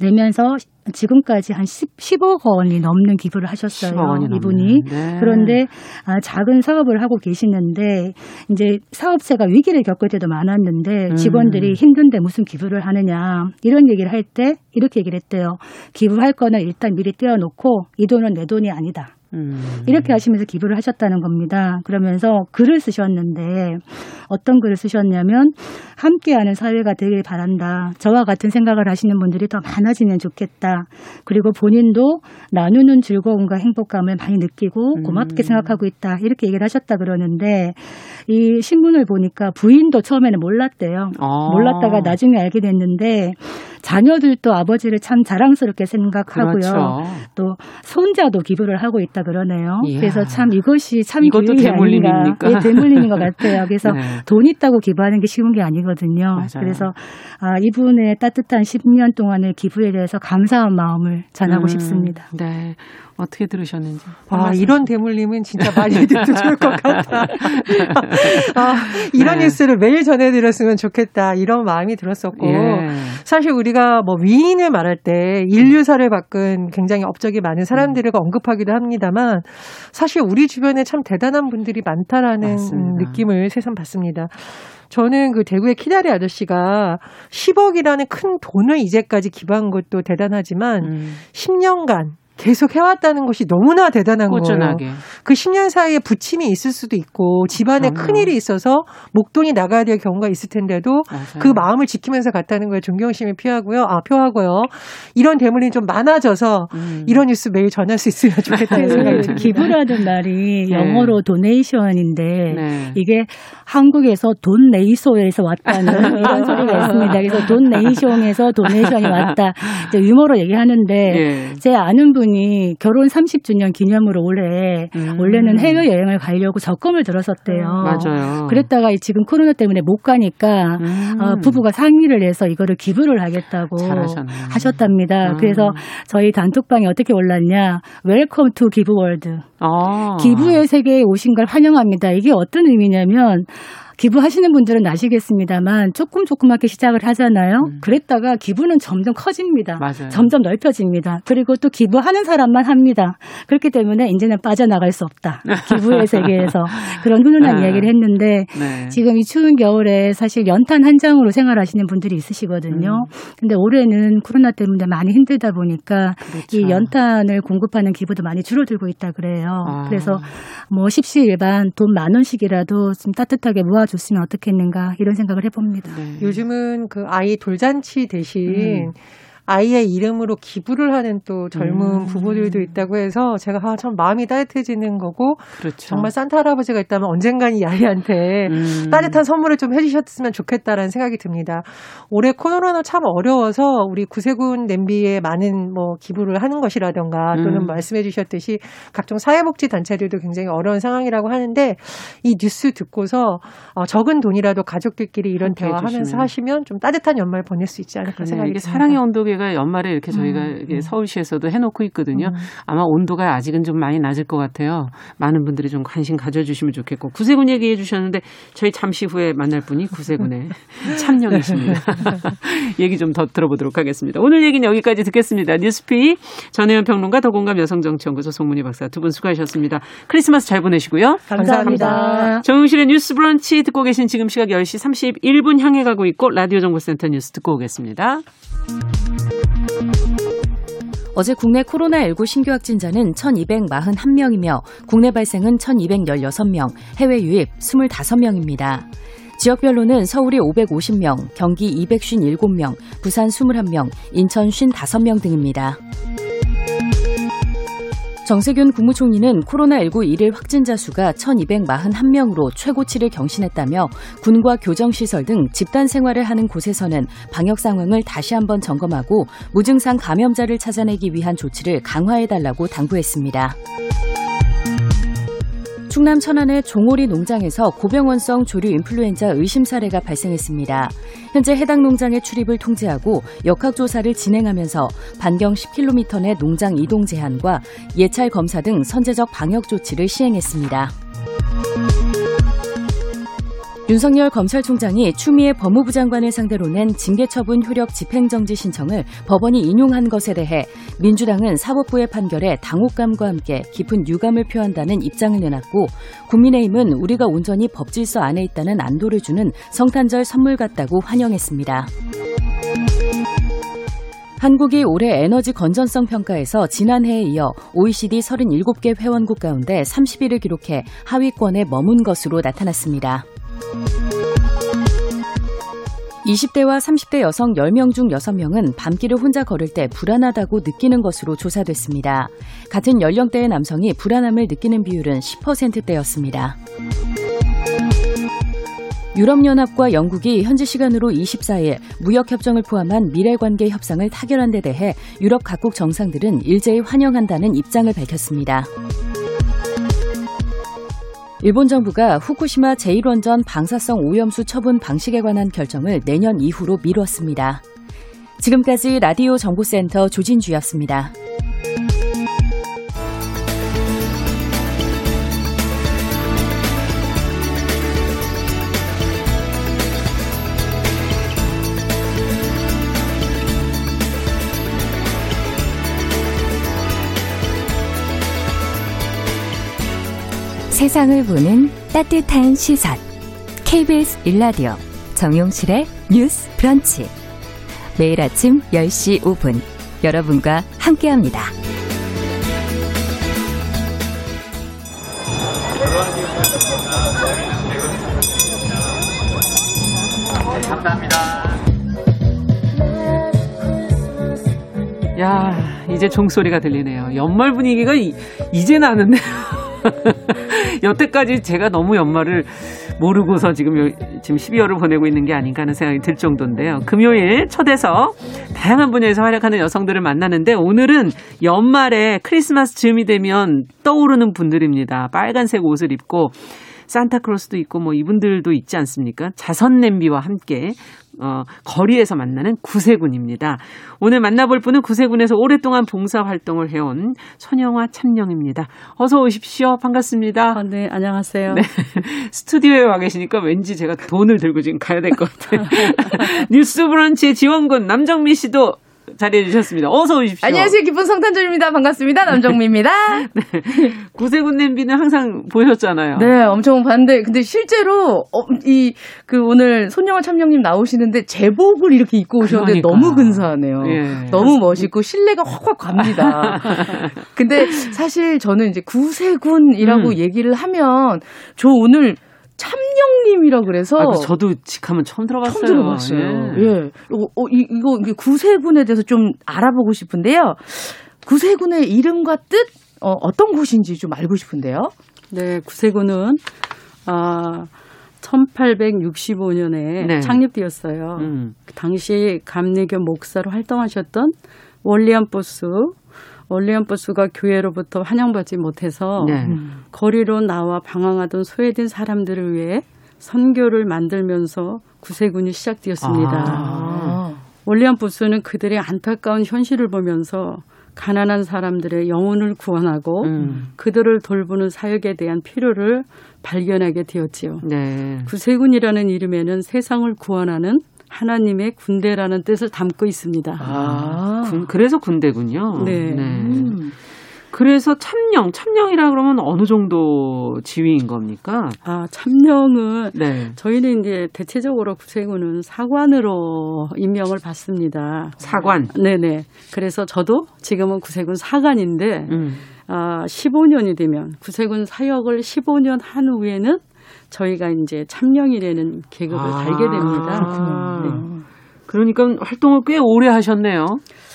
C: 내면서 지금까지 한 10, 10억 원이 넘는 기부를 하셨어요. 이분이. 네. 그런데 아, 작은 사업을 하고 계시는데 이제 사업체가 위기를 겪을 때도 많았는데 음. 직원들이 힘든데 무슨 기부를 하느냐 이런 얘기를 할 때 이렇게 얘기를 했대요. 기부할 거는 일단 미리 떼어놓고 이 돈은 내 돈이 아니다. 음. 이렇게 하시면서 기부를 하셨다는 겁니다. 그러면서 글을 쓰셨는데 어떤 글을 쓰셨냐면 함께하는 사회가 되길 바란다. 저와 같은 생각을 하시는 분들이 더 많아지면 좋겠다. 그리고 본인도 나누는 즐거움과 행복감을 많이 느끼고 음. 고맙게 음. 생각하고 있다. 이렇게 얘기를 하셨다 그러는데 이 신문을 보니까 부인도 처음에는 몰랐대요. 아. 몰랐다가 나중에 알게 됐는데 자녀들도 아버지를 참 자랑스럽게 생각하고요. 그렇죠. 또 손자도 기부를 하고 있다 그러네요. 이야. 그래서 참 이것이 참
B: 이것도 대물림입니까?
C: 예, 대물림인 것 같아요. 그래서 네. 돈 있다고 기부하는 게 쉬운 게 아니거든요. 맞아요. 그래서 아, 이분의 따뜻한 10년 동안의 기부에 대해서 감사한 마음을 전하고 음, 싶습니다.
B: 네. 어떻게 들으셨는지.
D: 아, 이런 대물림은 진짜 많이 듣도 좋을 것 같다. 아, 이런 네. 뉴스를 매일 전해드렸으면 좋겠다. 이런 마음이 들었었고. 예. 사실 우리가 뭐 위인을 말할 때 인류사를 바꾼 굉장히 업적이 많은 사람들을 음. 언급하기도 합니다만 사실 우리 주변에 참 대단한 분들이 많다라는 맞습니다. 느낌을 새삼 받습니다. 저는 그 대구의 키다리 아저씨가 10억이라는 큰 돈을 이제까지 기부한 것도 대단하지만 음. 10년간 계속 해왔다는 것이 너무나 대단한 꾸준하게. 거예요. 그 10년 사이에 부침이 있을 수도 있고 집안에 큰 일이 있어서 목돈이 나가야 될 경우가 있을 텐데도 맞아요. 그 마음을 지키면서 갔다는 거에 존경심이 피하고요. 아, 표하고요. 이런 대물이 좀 많아져서 음. 이런 뉴스 매일 전할 수 있으면 좋겠다는 그 생각이 듭니다.
C: 기부라는 말이 네. 영어로 도네이션인데 네. 이게 한국에서 돈 네이소에서 왔다는 이런 소리가 있습니다. 그래서 돈 네이션에서 도네이션이 왔다. 유머로 얘기하는데 네. 제 아는 분 분이 결혼 30주년 기념으로 올해 음. 원래는 해외 여행을 가려고 적금을 들었었대요.
B: 맞아요.
C: 그랬다가 지금 코로나 때문에 못 가니까 음. 어, 부부가 상의를 해서 이거를 기부를 하겠다고 잘하셨네. 하셨답니다. 음. 그래서 저희 단톡방에 어떻게 올랐냐? Welcome to 기부 world. 아. 기부의 세계에 오신 걸 환영합니다. 이게 어떤 의미냐면 기부하시는 분들은 아시겠습니다만 조금 조그맣게 시작을 하잖아요. 음. 그랬다가 기부는 점점 커집니다.
B: 맞아요.
C: 점점 넓혀집니다. 그리고 또 기부하는 사람만 합니다. 그렇기 때문에 이제는 빠져나갈 수 없다. 기부의 세계에서 그런 훈훈한 네. 이야기를 했는데 네. 지금 이 추운 겨울에 사실 연탄 한 장으로 생활하시는 분들이 있으시거든요. 음. 근데 올해는 코로나 때문에 많이 힘들다 보니까 그렇죠. 이 연탄을 공급하는 기부도 많이 줄어들고 있다 그래요. 아. 그래서 뭐 십시일반 돈 만 원씩이라도 좀 따뜻하게 모아 줬으면 어떻겠는가 이런 생각을 해봅니다. 네.
D: 요즘은 그 아이 돌잔치 대신 음. 아이의 이름으로 기부를 하는 또 젊은 음. 부부들도 있다고 해서 제가 아, 참 마음이 따뜻해지는 거고 그렇죠. 정말 산타 할아버지가 있다면 언젠간 이 아이한테 음. 따뜻한 선물을 좀 해주셨으면 좋겠다라는 생각이 듭니다. 올해 코로나 참 어려워서 우리 구세군 냄비에 많은 뭐 기부를 하는 것이라던가 또는 음. 말씀해 주셨듯이 각종 사회복지 단체들도 굉장히 어려운 상황이라고 하는데 이 뉴스 듣고서 어, 적은 돈이라도 가족들끼리 이런 대화하면서 하시면 좀 따뜻한 연말 보낼 수 있지 않을까 생각이 듭니다.
B: 사랑의 온도 소개가 연말에 이렇게 저희가 음. 음. 서울시에서도 해놓고 있거든요. 음. 아마 온도가 아직은 좀 많이 낮을 것 같아요. 많은 분들이 좀 관심 가져주시면 좋겠고 구세군 얘기해 주셨는데 저희 잠시 후에 만날 분이 구세군의 참령이십니다. 얘기 좀 더 들어보도록 하겠습니다. 오늘 얘기는 여기까지 듣겠습니다. 뉴스피 전혜연 평론가 더공감 여성정치연구소 송문희 박사 두 분 수고하셨습니다. 크리스마스 잘 보내시고요.
C: 감사합니다. 감사합니다.
B: 정용실의 뉴스 브런치 듣고 계신 지금 시각 10시 31분 향해 가고 있고 라디오 정보센터 뉴스 듣고 오겠습니다.
A: 어제 국내 코로나19 신규 확진자는 1,241명이며 국내 발생은 1,216명, 해외 유입 25명입니다. 지역별로는 서울이 550명, 경기 257명, 부산 21명, 인천 55명 등입니다. 정세균 국무총리는 코로나19 일일 확진자 수가 1,241명으로 최고치를 경신했다며 군과 교정시설 등 집단 생활을 하는 곳에서는 방역 상황을 다시 한번 점검하고 무증상 감염자를 찾아내기 위한 조치를 강화해달라고 당부했습니다. 충남 천안의 종오리 농장에서 고병원성 조류 인플루엔자 의심 사례가 발생했습니다. 현재 해당 농장의 출입을 통제하고 역학조사를 진행하면서 반경 10km 내 농장 이동 제한과 예찰 검사 등 선제적 방역 조치를 시행했습니다. 윤석열 검찰총장이 추미애 법무부 장관을 상대로 낸 징계처분 효력 집행정지 신청을 법원이 인용한 것에 대해 민주당은 사법부의 판결에 당혹감과 함께 깊은 유감을 표한다는 입장을 내놨고 국민의힘은 우리가 온전히 법질서 안에 있다는 안도를 주는 성탄절 선물 같다고 환영했습니다. 한국이 올해 에너지 건전성 평가에서 지난해에 이어 OECD 37개 회원국 가운데 30위를 기록해 하위권에 머문 것으로 나타났습니다. 20대와 30대 여성 10명 중 6명은 밤길을 혼자 걸을 때 불안하다고 느끼는 것으로 조사됐습니다. 같은 연령대의 남성이 불안함을 느끼는 비율은 10%대였습니다. 유럽연합과 영국이 현지 시간으로 24일 무역협정을 포함한 미래관계 협상을 타결한 데 대해 유럽 각국 정상들은 일제히 환영한다는 입장을 밝혔습니다. 일본 정부가 후쿠시마 제1원전 방사성 오염수 처분 방식에 관한 결정을 내년 이후로 미뤘습니다. 지금까지 라디오 정보센터 조진주였습니다. 세상을 보는 따뜻한 시선. KBS 일라디오 정용실의 뉴스 브런치. 매일 아침 10시 5분 여러분과 함께합니다.
B: 감사합니다. 야, 이제 종소리가 들리네요. 연말 분위기가 이, 이제 나는데요. 여태까지 제가 너무 연말을 모르고서 지금 지금 12월을 보내고 있는 게 아닌가 하는 생각이 들 정도인데요. 금요일 초대석 다양한 분야에서 활약하는 여성들을 만나는데 오늘은 연말에 크리스마스 즈음이 되면 떠오르는 분들입니다. 빨간색 옷을 입고 산타크로스도 있고 뭐 이분들도 있지 않습니까? 자선 냄비와 함께 어, 거리에서 만나는 구세군입니다. 오늘 만나볼 분은 구세군에서 오랫동안 봉사 활동을 해온 손영화 참령입니다. 어서 오십시오. 반갑습니다.
E: 아, 네, 안녕하세요. 네.
B: 스튜디오에 와 계시니까 왠지 제가 돈을 들고 지금 가야 될 것 같아요. 뉴스 브런치의 지원군 남정미 씨도 자리해 주셨습니다. 어서 오십시오.
E: 안녕하세요. 기쁜 성탄절입니다. 반갑습니다. 남정미입니다. 네.
B: 구세군 냄비는 항상 보셨잖아요.
E: 네, 엄청 봤는데 근데 실제로 어, 이그 오늘 손영아 참령님 나오시는데 제복을 이렇게 입고 오셨는데 그러니까. 너무 근사하네요. 예. 너무 멋있고 신뢰가 확확 갑니다. 근데 사실 저는 이제 구세군이라고 음. 얘기를 하면 저 오늘 참령님이라 그래서 아,
B: 저도 직하면 처음 들어봤어요.
E: 처음 들어봤어요. 예. 예. 어, 어, 이, 이거 구세군에 대해서 좀 알아보고 싶은데요. 구세군의 이름과 뜻 어, 어떤 곳인지 좀 알고 싶은데요.
F: 네, 구세군은 아 1865년에 네. 창립되었어요. 음. 그 당시 감리교 목사로 활동하셨던 월리안 보스 원리안 버스가 교회로부터 환영받지 못해서 네. 거리로 나와 방황하던 소외된 사람들을 위해 선교를 만들면서 구세군이 시작되었습니다. 아. 원리안 버스는 그들의 안타까운 현실을 보면서 가난한 사람들의 영혼을 구원하고 음. 그들을 돌보는 사역에 대한 필요를 발견하게 되었지요. 네. 구세군이라는 이름에는 세상을 구원하는 하나님의 군대라는 뜻을 담고 있습니다.
B: 아, 군, 그래서 군대군요. 네. 네. 음. 그래서 참령, 참령이라 그러면 어느 정도 지위인 겁니까?
F: 아, 참령은 네. 저희는 이제 대체적으로 구세군은 사관으로 임명을 받습니다.
B: 사관.
F: 네 네. 그래서 저도 지금은 구세군 사관인데 음. 아, 15년이 되면 구세군 사역을 15년 한 후에는 저희가 이제 참령이라는 계급을 아, 달게 됩니다.
B: 네. 그러니까 활동을 꽤 오래 하셨네요.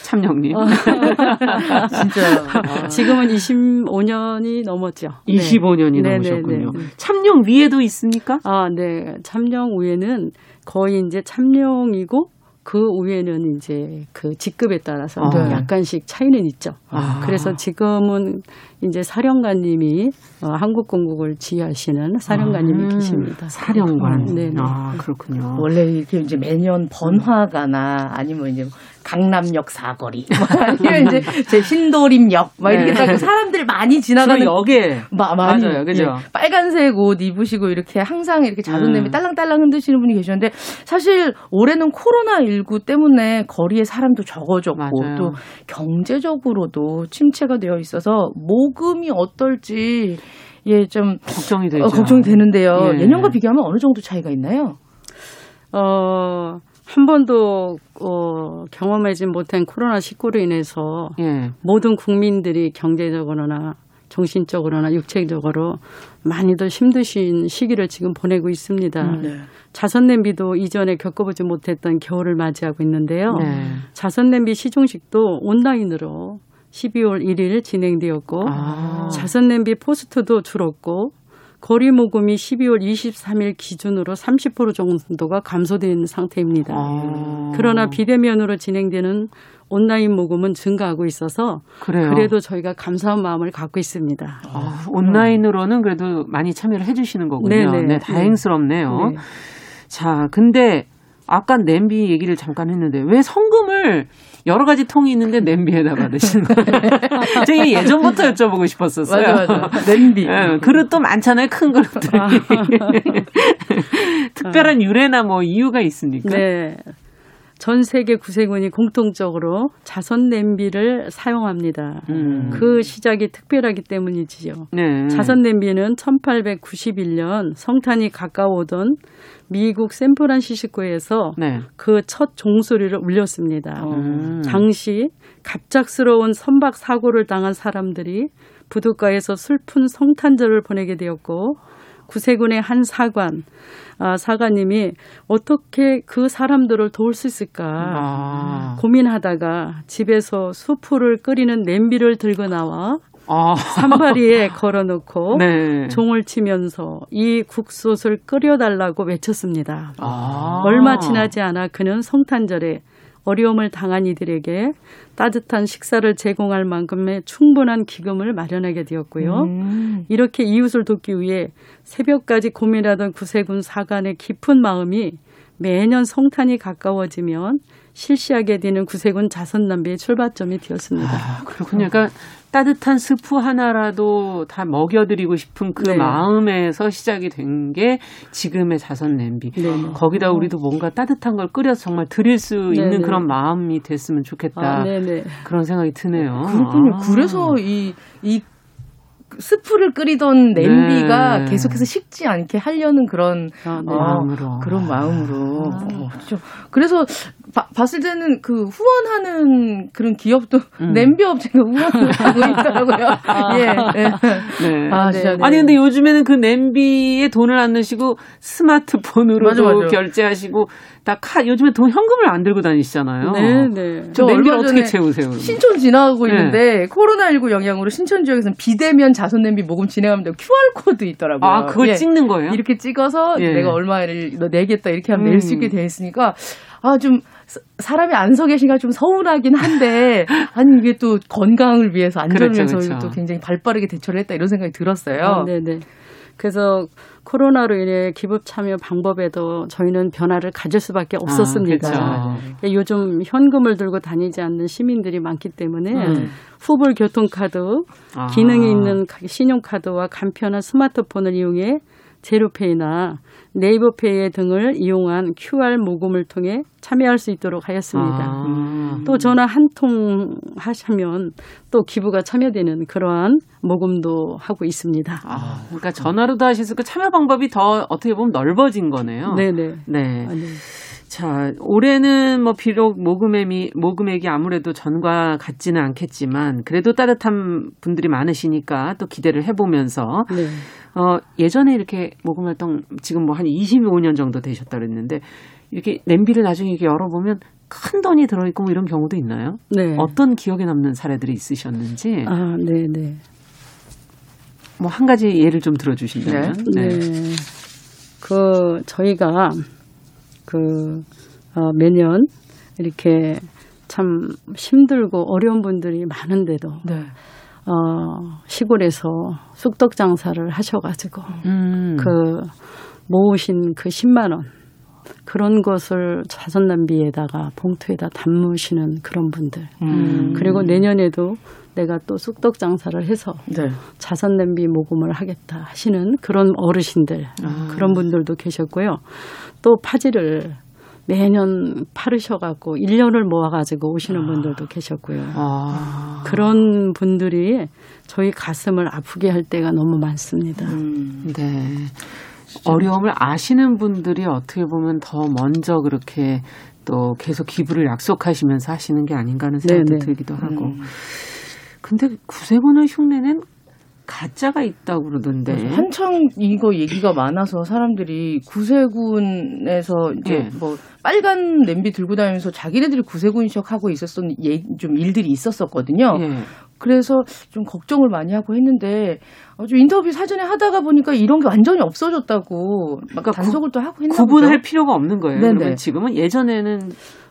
B: 참령님. 어.
F: 진짜. 지금은 25년이 넘었죠.
B: 25년이 네. 넘으셨군요. 참령 위에도 있습니까?
F: 아, 네. 참령 위에는 거의 이제 참령이고 그 위에는 이제 그 직급에 따라서 아. 약간씩 차이는 있죠. 아. 그래서 지금은 이제 사령관님이 어, 한국공국을 지휘하시는 사령관님이 아, 계십니다.
B: 사령관. 네. 아 그렇군요.
E: 원래 이렇게 이제 매년 번화가나 아니면 이제 강남역 사거리, 뭐 아니면 이제 제 신도림역, 막 이렇게 네. 딱 사람들 많이 지나가는
B: 역에 마, 많이 맞아요, 그죠? 예,
E: 빨간색 옷 입으시고 이렇게 항상 이렇게 자존냄이 음. 딸랑딸랑 흔드시는 분이 계셨는데 사실 올해는 코로나 19 때문에 거리에 사람도 적어졌고 맞아요. 또 경제적으로도 침체가 되어 있어서 모금이 어떨지 예 좀
B: 걱정이 되죠.
E: 어, 걱정이 되는데요. 예. 예년과 비교하면 어느 정도 차이가 있나요?
F: 어. 한 번도 어, 경험하지 못한 코로나 19로 인해서 예. 모든 국민들이 경제적으로나 정신적으로나 육체적으로 많이들 힘드신 시기를 지금 보내고 있습니다. 음, 네. 자선 냄비도 이전에 겪어보지 못했던 겨울을 맞이하고 있는데요. 네. 자선 냄비 시중식도 온라인으로 12월 1일 진행되었고 아. 자선 냄비 포스트도 줄었고 거리 모금이 12월 23일 기준으로 30% 정도가 감소된 상태입니다. 아. 그러나 비대면으로 진행되는 온라인 모금은 증가하고 있어서 그래요. 그래도 저희가 감사한 마음을 갖고 있습니다.
B: 아, 온라인으로는 그래도 많이 참여를 해주시는 거군요. 네네. 네, 다행스럽네요. 네. 자, 근데 아까 냄비 얘기를 잠깐 했는데 왜 성금을 여러 가지 통이 있는데 냄비에다 받으시는 거예요? 제가 예전부터 여쭤보고 싶었었어요.
E: 맞아, 맞아. 냄비. 네,
B: 그릇도 많잖아요. 큰 그릇들이. 아. 특별한 유래나 뭐 이유가 있습니까?
F: 네. 전 세계 구세군이 공통적으로 자선 냄비를 사용합니다. 음. 그 시작이 특별하기 때문이지요. 네. 자선 냄비는 1891년 성탄이 가까워오던 미국 샌프란시스코에서 네. 그첫 종소리를 울렸습니다. 음. 당시 갑작스러운 선박 사고를 당한 사람들이 부둣가에서 슬픈 성탄절을 보내게 되었고 구세군의 한 사관 아, 사관님이 어떻게 그 사람들을 도울 수 있을까 아. 고민하다가 집에서 수프를 끓이는 냄비를 들고 나와 아. 산바리에 걸어놓고 네. 종을 치면서 이 국솥을 끓여달라고 외쳤습니다. 아. 얼마 지나지 않아 그는 성탄절에 어려움을 당한 이들에게 따뜻한 식사를 제공할 만큼의 충분한 기금을 마련하게 되었고요. 음. 이렇게 이웃을 돕기 위해 새벽까지 고민하던 구세군 사관의 깊은 마음이 매년 성탄이 가까워지면 실시하게 되는 구세군 자선남비의 출발점이 되었습니다. 아,
B: 그렇군요. 그러니까 따뜻한 스프 하나라도 다 먹여드리고 싶은 그 네. 마음에서 시작이 된 게 지금의 자선 냄비. 네. 거기다 우리도 뭔가 따뜻한 걸 끓여서 정말 드릴 수 네. 있는 그런 마음이 됐으면 좋겠다. 아, 그런 생각이 드네요.
E: 그렇군요. 아. 그래서 이, 이 스프를 끓이던 냄비가 네. 계속해서 식지 않게 하려는 그런
B: 아, 네. 어, 마음으로
E: 그런 마음으로 아. 어, 그래서 바, 봤을 때는 그 후원하는 그런 기업도 음. 냄비 업체가 후원을 하고 있더라고요. 아. 예. 예.
B: 네. 아, 네. 네. 아니 근데 요즘에는 그 냄비에 돈을 안 넣으시고 스마트폰으로도 맞아, 맞아. 결제하시고 다 카, 요즘에 돈 현금을 안 들고 다니시잖아요. 네, 네.
E: 저 얼마 어떻게 채우세요? 신촌 지나가고 네. 있는데 코로나19 영향으로 신촌 지역에서는 비대면 자선 냄비 모금 진행하면 QR 코드 있더라고요.
B: 아, 그걸 예. 찍는 거예요?
E: 이렇게 찍어서 예. 내가 얼마를 너 내겠다 이렇게 하면 음. 낼수 있게 돼 있으니까 아, 좀 사람이 안 서 계신가 좀 서운하긴 한데 아니 이게 또 건강을 위해서 안전을 그렇죠, 위해서 그렇죠. 또 굉장히 발빠르게 대처를 했다 이런 생각이 들었어요. 아,
F: 네네. 그래서 코로나로 인해 기부 참여 방법에도 저희는 변화를 가질 수밖에 아, 없었습니다. 아, 그렇죠. 요즘 현금을 들고 다니지 않는 시민들이 많기 때문에 음. 후불 교통카드, 아. 기능이 있는 신용카드와 간편한 스마트폰을 이용해 제로페이나 네이버 페이 등을 이용한 QR 모금을 통해 참여할 수 있도록 하였습니다. 아. 또 전화 한 통 하시면 또 기부가 참여되는 그러한 모금도 하고 있습니다.
B: 아, 그러니까 전화로도 하실 수 있고 참여 방법이 더 어떻게 보면 넓어진 거네요.
F: 네네.
B: 네. 아, 네. 자, 올해는 뭐 비록 모금액이 모금액이 아무래도 전과 같지는 않겠지만 그래도 따뜻한 분들이 많으시니까 또 기대를 해보면서 네. 어, 예전에 이렇게 모금 활동 지금 뭐 한 25년 정도 되셨다 그랬는데 이렇게 냄비를 나중에 이렇게 열어보면 큰 돈이 들어있고 뭐 이런 경우도 있나요? 네. 어떤 기억에 남는 사례들이 있으셨는지?
F: 아, 네, 네.
B: 뭐 한 가지 예를 좀 들어주신다면.
F: 네. 네. 그 저희가 그 어, 매년 이렇게 참 힘들고 어려운 분들이 많은데도 네. 어, 시골에서 쑥떡 장사를 하셔가지고 음. 그 모으신 그 10만 원 그런 것을 자선 낭비에다가 봉투에다 담으시는 그런 분들 음. 그리고 내년에도 내가 또 쑥떡 장사를 해서 네. 자선 냄비 모금을 하겠다 하시는 그런 어르신들 아. 그런 분들도 계셨고요 또 파지를 매년 파르셔갖고 1년을 모아가지고 오시는 아. 분들도 계셨고요. 아. 그런 분들이 저희 가슴을 아프게 할 때가 너무 많습니다. 음.
B: 네. 어려움을 아시는 분들이 어떻게 보면 더 먼저 그렇게 또 계속 기부를 약속하시면서 하시는 게 아닌가 하는 생각도 네네. 들기도 하고. 음. 근데 구세군의 흉내는 가짜가 있다고 그러던데.
E: 한창 이거 얘기가 많아서 사람들이 구세군에서 이제 네. 뭐 빨간 냄비 들고 다니면서 자기네들이 구세군식 하고 있었던 예, 좀 일들이 있었었거든요. 네. 그래서 좀 걱정을 많이 하고 했는데 아주 인터뷰 사전에 하다가 보니까 이런 게 완전히 없어졌다고 막 그러니까 단속을 구, 또 하고 했나
B: 구분할 보죠? 필요가 없는 거예요. 네네. 그러면 지금은 예전에는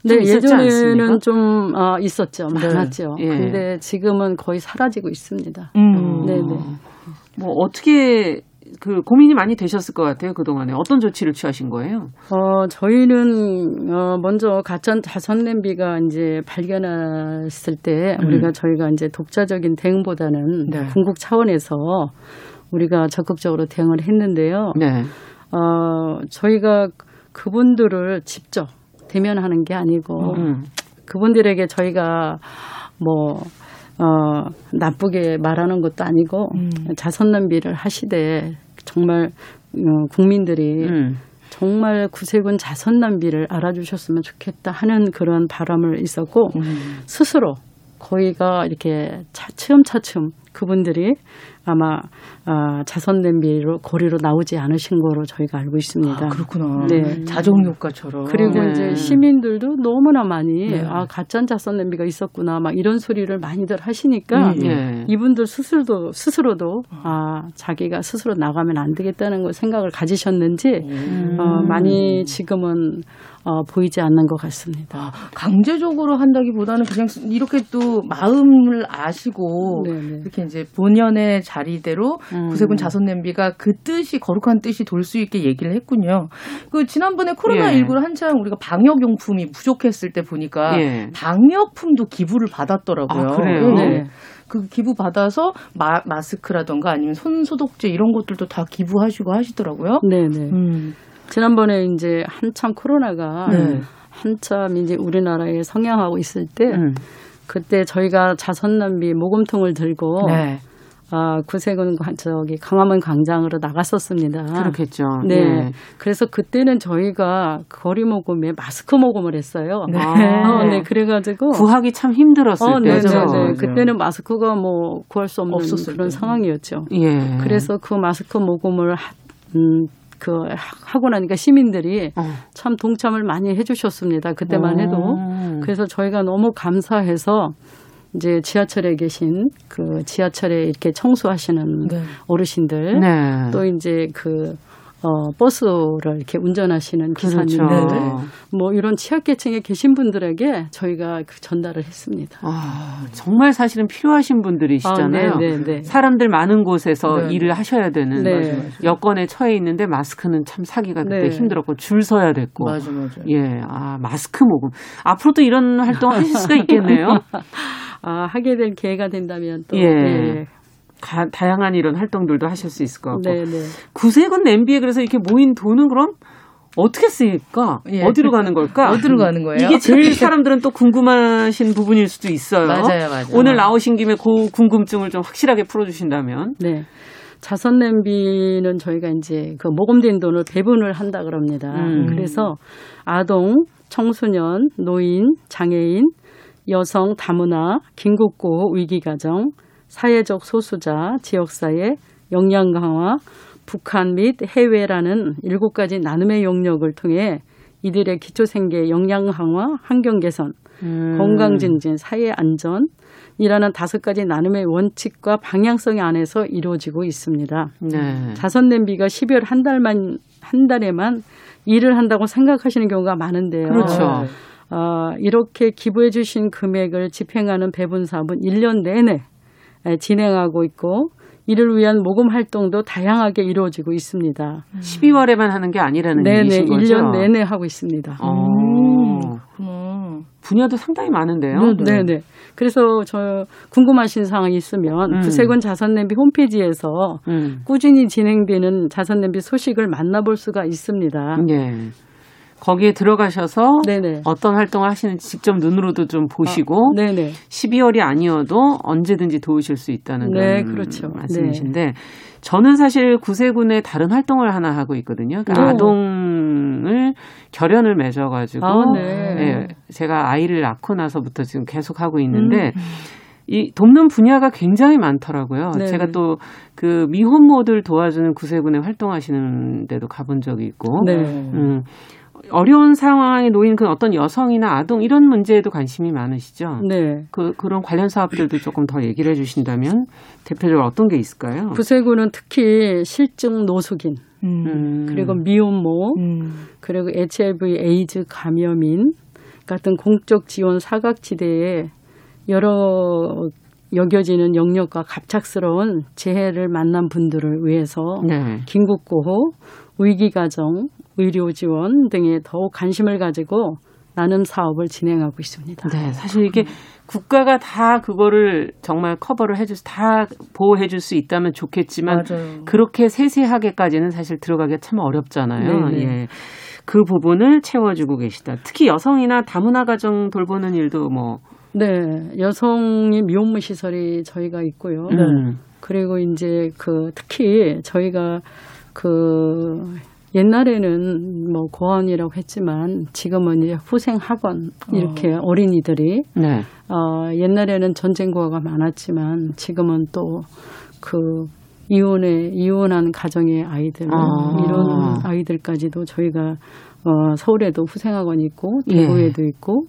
B: 네,
F: 예전에는? 좀 아, 있었죠. 네. 많았죠. 네. 예. 근데 지금은 거의 사라지고 있습니다. 음.
B: 네 네. 뭐 어떻게 그 고민이 많이 되셨을 것 같아요 그 동안에 어떤 조치를 취하신 거예요?
F: 어 저희는 어 먼저 가전 자선 냄비가 이제 발견했을 때 음. 우리가 저희가 이제 독자적인 대응보다는 네. 궁극 차원에서 우리가 적극적으로 대응을 했는데요. 네. 어 저희가 그분들을 직접 대면하는 게 아니고 음. 그분들에게 저희가 뭐 어, 나쁘게 말하는 것도 아니고 음. 자선 낭비를 하시되 정말 어, 국민들이 음. 정말 구세군 자선 낭비를 알아주셨으면 좋겠다 하는 그런 바람을 있었고 음. 스스로 거의가 이렇게 차츰차츰 그분들이 아마 아, 자선 냄비로 고리로 나오지 않으신 거로 저희가 알고 있습니다. 아,
E: 그렇구나. 네. 자정 효과처럼.
F: 그리고 네. 이제 시민들도 너무나 많이 네. 아 가짜 자선 냄비가 있었구나 막 이런 소리를 많이들 하시니까 음, 네. 이분들 스스로도 스스로도 아 자기가 스스로 나가면 안 되겠다는 걸 생각을 가지셨는지 음. 어, 많이 지금은 어, 보이지 않는 것 같습니다. 아,
E: 강제적으로 한다기보다는 그냥 이렇게 또 마음을 아시고 네네. 이렇게 이제 본연의 자리대로 음. 구세군 자선 냄비가 그 뜻이 거룩한 뜻이 돌 수 있게 얘기를 했군요. 그 지난번에 코로나 19를 예. 한창 우리가 방역 용품이 부족했을 때 보니까 예. 방역품도 기부를 받았더라고요.
B: 아, 그래요? 네.
E: 그 기부 받아서 마, 마스크라던가 아니면 손 소독제 이런 것들도 다 기부하시고 하시더라고요.
F: 네 네. 음. 지난번에 이제 한참 코로나가 네. 한참 이제 우리나라에 성향하고 있을 때 음. 그때 저희가 자선남비 모금통을 들고 네. 아, 구세군 저기 강화문 광장으로 나갔었습니다.
B: 그렇겠죠.
F: 네. 네. 그래서 그때는 저희가 거리 모금에 마스크 모금을 했어요.
B: 네. 아,
F: 네. 그래가지고
B: 구하기 참 힘들었을 어, 때죠. 네, 네,
F: 네. 그때는 마스크가 뭐 구할 수 없는 그런 때. 상황이었죠. 예. 그래서 그 마스크 모금을 음, 그 하고 나니까 시민들이 어. 참 동참을 많이 해주셨습니다. 그때만 해도 그래서 저희가 너무 감사해서 이제 지하철에 계신 그 지하철에 이렇게 청소하시는 네. 어르신들 네. 또 이제 그 어, 버스를 이렇게 운전하시는 기사님들, 그렇죠. 뭐 이런 취약계층에 계신 분들에게 저희가 그 전달을 했습니다.
B: 아, 정말 사실은 필요하신 분들이시잖아요. 아, 네, 네, 네. 사람들 많은 곳에서 네. 일을 하셔야 되는 네. 여건에 처해 있는데 마스크는 참 사기가 그때 힘들었고 줄 서야 됐고.
E: 맞아, 맞아.
B: 예, 아 마스크 모금 앞으로도 이런 활동 하실 수가 있겠네요.
F: 아, 하게 될 기회가 된다면 또. 예.
B: 예. 가, 다양한 이런 활동들도 하실 수 있을 것 같고. 네 네. 구세군 냄비에 그래서 이렇게 모인 돈은 그럼 어떻게 쓰일까? 예. 어디로 가는 걸까?
E: 어디로 가는 거예요?
B: 이게 제일 사람들은 또 궁금하신 부분일 수도 있어요.
E: 맞아요, 맞아요.
B: 오늘 나오신 김에 그 궁금증을 좀 확실하게 풀어주신다면.
F: 네. 자선 냄비는 저희가 이제 그 모금된 돈을 배분을 한다 그럽니다. 음. 그래서 아동, 청소년, 노인, 장애인, 여성, 다문화, 긴급고, 위기가정, 사회적 소수자, 지역사회, 역량 강화, 북한 및 해외라는 일곱 가지 나눔의 영역을 통해 이들의 기초 생계 역량 강화, 환경 개선, 음. 건강 증진, 사회 안전, 이라는 다섯 가지 나눔의 원칙과 방향성이 안에서 이루어지고 있습니다. 네. 자선 냄비가 12월 한 달만 한 달에만 일을 한다고 생각하시는 경우가 많은데요.
B: 그렇죠.
F: 어, 이렇게 기부해 주신 금액을 집행하는 배분 사업은 1년 내내 진행하고 있고 이를 위한 모금 활동도 다양하게 이루어지고 있습니다.
B: 12월에만 하는 게 아니라는 네네, 얘기신 거죠?
F: 1년 내내 하고 있습니다.
B: 오. 음. 분야도 상당히 많은데요.
F: 네네. 네네. 그래서 저 궁금하신 사항이 있으면 음. 구세군 자선냄비 홈페이지에서 음. 꾸준히 진행되는 자선냄비 소식을 만나볼 수가 있습니다.
B: 네. 거기에 들어가셔서 네네. 어떤 활동을 하시는지 직접 눈으로도 좀 보시고 아, 12월이 아니어도 언제든지 도우실 수 있다는 네, 그렇죠. 말씀이신데 네. 저는 사실 구세군의 다른 활동을 하나 하고 있거든요. 그러니까 아동을 결연을 맺어가지고 아, 네. 네, 제가 아이를 낳고 나서부터 지금 계속 하고 있는데 음. 이 돕는 분야가 굉장히 많더라고요. 네. 제가 또 그 미혼모들 도와주는 구세군에 활동하시는 데도 가본 적이 있고, 네. 음, 어려운 상황에 놓인 그 어떤 여성이나 아동 이런 문제에도 관심이 많으시죠?
F: 네.
B: 그 그런 관련 사업들도 조금 더 얘기를 해주신다면 대표적으로 어떤 게 있을까요?
F: 구세군은 특히 실증 노숙인 음. 그리고 미혼모 음. 그리고 HIV 에이즈 감염인 같은 공적 지원 사각지대에 여러 여겨지는 영역과 갑작스러운 재해를 만난 분들을 위해서 네. 긴급구호, 위기가정, 의료 지원 등에 더욱 관심을 가지고 나눔 사업을 진행하고 있습니다.
B: 네, 사실 이게 국가가 다 그거를 정말 커버를 해줄 다 보호해 줄 수 있다면 좋겠지만 맞아요. 그렇게 세세하게까지는 사실 들어가기가 참 어렵잖아요. 네네. 예. 그 부분을 채워주고 계시다. 특히 여성이나 다문화 가정 돌보는 일도 뭐
F: 네, 여성이 미혼모 시설이 저희가 있고요. 음. 그리고 이제 그 특히 저희가 그 옛날에는 뭐 고아원이라고 했지만 지금은 이제 후생 학원 이렇게 어. 린이들이 네. 어, 옛날에는 전쟁 고아가 많았지만 지금은 또그 이혼에 이혼한 가정의 아이들 아. 이런 아이들까지도 저희가 어, 서울에도 후생학원이 있고 대구에도 예. 있고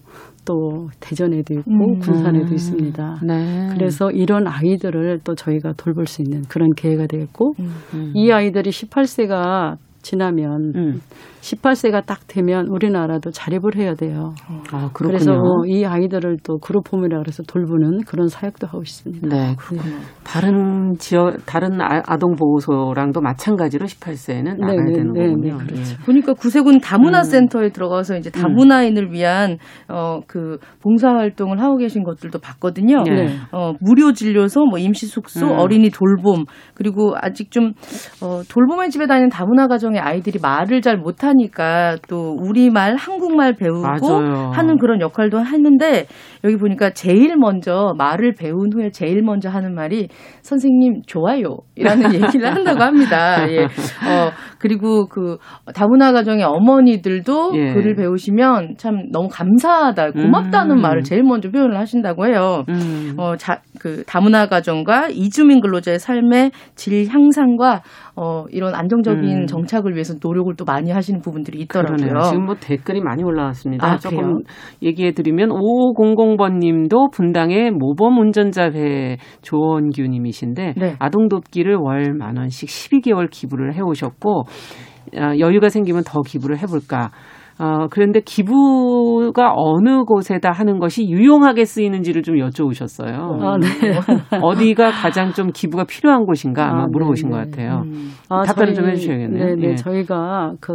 F: 또 대전에도 있고 음. 군산에도 음. 있습니다. 네. 그래서 이런 아이들을 또 저희가 돌볼 수 있는 그런 기회가 되겠고 음. 음. 이 아이들이 18세가 지나면 음. 18세가 딱 되면 우리나라도 자립을 해야 돼요. 아, 그래서 이 아이들을 또 그룹 홈이라 그래서 돌보는 그런 사역도 하고 있습니다. 네,
B: 네. 다른 지역 다른 아, 동 보호소랑도 마찬가지로 18세는 나가야 네, 되는 네, 거군요. 네,
E: 그렇죠. 예. 보니까 구세군 다문화 음. 센터에 들어가서 이제 다문화인을 위한 어 그 봉사 활동을 하고 계신 것들도 봤거든요. 네. 어 무료 진료소, 뭐 임시 숙소, 음. 어린이 돌봄 그리고 아직 좀 어, 돌봄의 집에 다니는 다문화 가정 의 아이들이 말을 잘 못하는 하니까 또 우리말, 한국말 배우고 맞아요. 하는 그런 역할도 하는데 여기 보니까 제일 먼저 말을 배운 후에 제일 먼저 하는 말이 선생님 좋아요 이라는 얘기를 한다고 합니다. 예. 어, 그리고 그 다문화 가정의 어머니들도 예. 글을 배우시면 참 너무 감사하다, 고맙다는 음. 말을 제일 먼저 표현을 하신다고 해요. 음. 어, 자, 그 다문화 가정과 이주민 근로자의 삶의 질 향상과 어, 이런 안정적인 음. 정착을 위해서 노력을 또 많이 하시는 부분들이 있더라고요. 그러네요.
B: 지금 뭐 댓글이 많이 올라왔습니다. 아, 조금 얘기해 드리면 5500번 님도 분당의 모범 운전자 회 조원규 님이신데 네. 아동 돕기를 월 만 원씩 12개월 기부를 해 오셨고 어, 여유가 생기면 더 기부를 해 볼까 어, 그런데 기부가 어느 곳에다 하는 것이 유용하게 쓰이는지를 좀 여쭤보셨어요. 아, 네. 어디가 가장 좀 기부가 필요한 곳인가 아마 아, 물어보신 네네. 것 같아요. 음. 아, 답변을 좀 해주셔야겠네요.
F: 네, 예. 저희가 그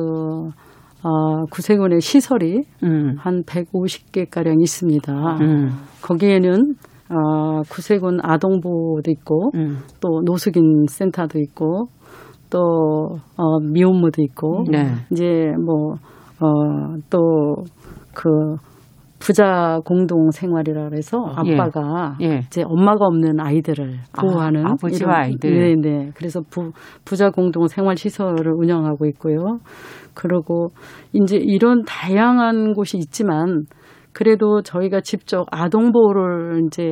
F: 어, 구세군의 시설이 음. 한 150개 가량 있습니다. 음. 거기에는 어, 구세군 아동보호도 있고 음. 또 노숙인 센터도 있고 또 어, 미혼모도 있고 네. 이제 뭐 어, 또그 부자 공동 생활이라 그래서 예. 아빠가 예. 예. 이제 엄마가 없는 아이들을 보호하는
B: 아, 버지와 아이들.
F: 네, 네. 그래서 부, 부자 공동 생활 시설을 운영하고 있고요. 그리고 이제 이런 다양한 곳이 있지만 그래도 저희가 직접 아동 보호를 이제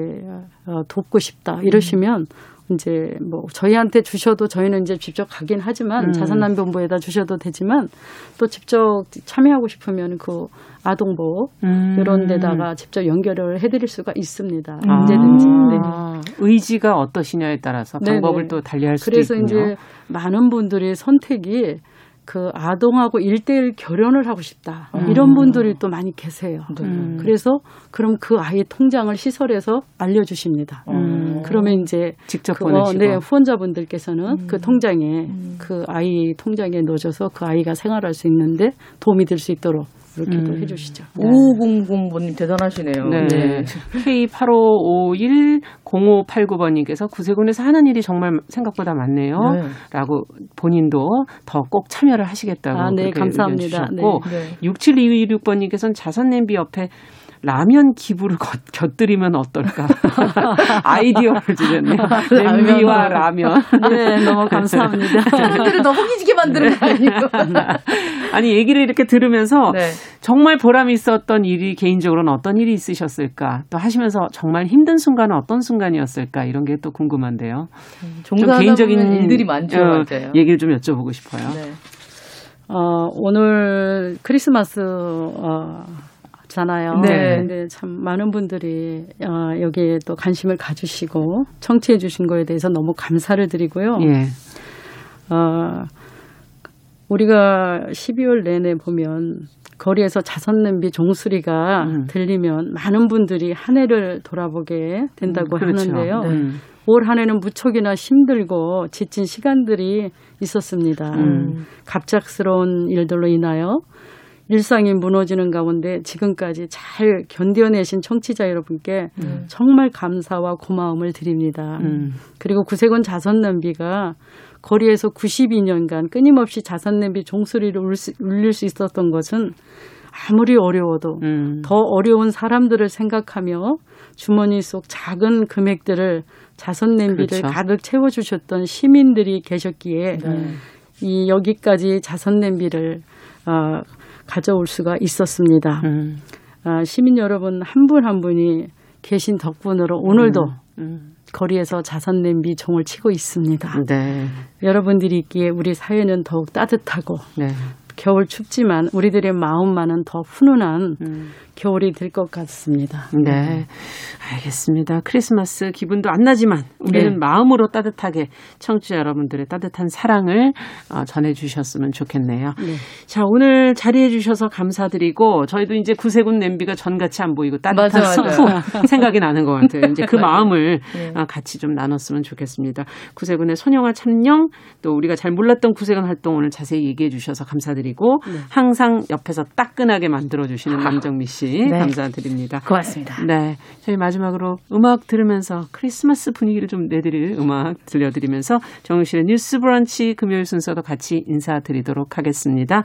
F: 어, 돕고 싶다 이러시면 음. 이제 뭐 저희한테 주셔도 저희는 이제 직접 가긴 하지만 음. 자산난본부에다 주셔도 되지만 또 직접 참여하고 싶으면 그 아동보 음. 이런 데다가 직접 연결을 해드릴 수가 있습니다. 아. 언제든지. 네.
B: 의지가 어떠시냐에 따라서 방법을 네네. 또 달리할 수도
F: 그래서
B: 있군요.
F: 이제 많은 분들이 선택이 그 아동하고 일대일 결혼을 하고 싶다. 음. 이런 분들이 또 많이 계세요. 음. 그래서 그럼 그 아이 통장을 시설에서 알려주십니다. 음. 그러면 이제
B: 직접 그, 어,
F: 네, 후원자분들께서는 음. 그 통장에 음. 그 아이 통장에 넣어줘서 그 아이가 생활할 수 있는데 도움이 될 수 있도록 이렇게도 음. 해주시죠.
E: 네. 5500번님 대단하시네요. 네. 네.
B: K85510589번님께서 구세군에서 하는 일이 정말 생각보다 많네요. 네. 라고 본인도 더 꼭 참여를 하시겠다고 아, 네, 감사합니다. 네. 네. 6726번님께서는 자선냄비 옆에 라면 기부를 곁들이면 어떨까? 아이디어를 주셨네요. 냄비와 라면.
F: 네, 너무 감사합니다.
E: 분들을 더 호기지게 만드는 거 아니고.
B: 아니, 얘기를 이렇게 들으면서 네. 정말 보람이 있었던 일이 개인적으로는 어떤 일이 있으셨을까? 또 하시면서 정말 힘든 순간은 어떤 순간이었을까? 이런 게 또 궁금한데요.
E: 좀 개인적인 일들이 많죠. 어,
B: 얘기를 좀 여쭤보고 싶어요. 네.
F: 어, 오늘 크리스마스 어, 잖아요. 네. 근데 참 많은 분들이 어, 여기에 또 관심을 가주시고 청취해 주신 거에 대해서 너무 감사를 드리고요. 예. 어, 우리가 12월 내내 보면 거리에서 자선 냄비 종소리가 음. 들리면 많은 분들이 한 해를 돌아보게 된다고 음, 그렇죠. 하는데요. 네. 올한 해는 무척이나 힘들고 지친 시간들이 있었습니다. 음. 갑작스러운 일들로 인하여 일상이 무너지는 가운데 지금까지 잘 견뎌내신 청취자 여러분께 음. 정말 감사와 고마움을 드립니다. 음. 그리고 구세군 자선냄비가 거리에서 92년간 끊임없이 자선냄비 종소리를 울릴 수 있었던 것은 아무리 어려워도 음. 더 어려운 사람들을 생각하며 주머니 속 작은 금액들을 자선냄비를 그렇죠. 가득 채워주셨던 시민들이 계셨기에 네. 이 여기까지 자선냄비를 어, 가져올 수가 있었습니다. 음. 어, 시민 여러분 한 분한 한 분이 계신 덕분으로 오늘도 음. 음. 거리에서 자선 냄비 종을 치고 있습니다. 네. 여러분들이 있기에 우리 사회는 더욱 따뜻하고 네. 겨울 춥지만 우리들의 마음만은 더 훈훈한 음. 겨울이 될 것 같습니다.
B: 네. 알겠습니다. 크리스마스 기분도 안 나지만 우리는 네. 마음으로 따뜻하게 청취자 여러분들의 따뜻한 사랑을 어, 전해 주셨으면 좋겠네요. 네. 자, 오늘 자리해 주셔서 감사드리고 저희도 이제 구세군 냄비가 전같이 안 보이고 따뜻한 수프 생각이 나는 것 같아요. 이제 그 마음을 네. 어, 같이 좀 나눴으면 좋겠습니다. 구세군의 손영아 참령 또 우리가 잘 몰랐던 구세군 활동 오늘 자세히 얘기해 주셔서 감사드 리고 네. 항상 옆에서 따끈하게 만들어 주시는 남정미 씨 네. 감사드립니다.
E: 고맙습니다.
B: 네. 저희 마지막으로 음악 들으면서 크리스마스 분위기를 좀 내드릴 음악 들려드리면서 정우실의 뉴스 브런치 금요일 순서도 같이 인사드리도록 하겠습니다.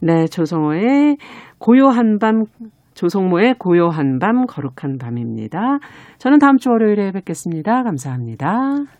B: 네. 조성호의 고요한 밤 조성모의 고요한 밤, 거룩한 밤입니다. 저는 다음 주 월요일에 뵙겠습니다. 감사합니다.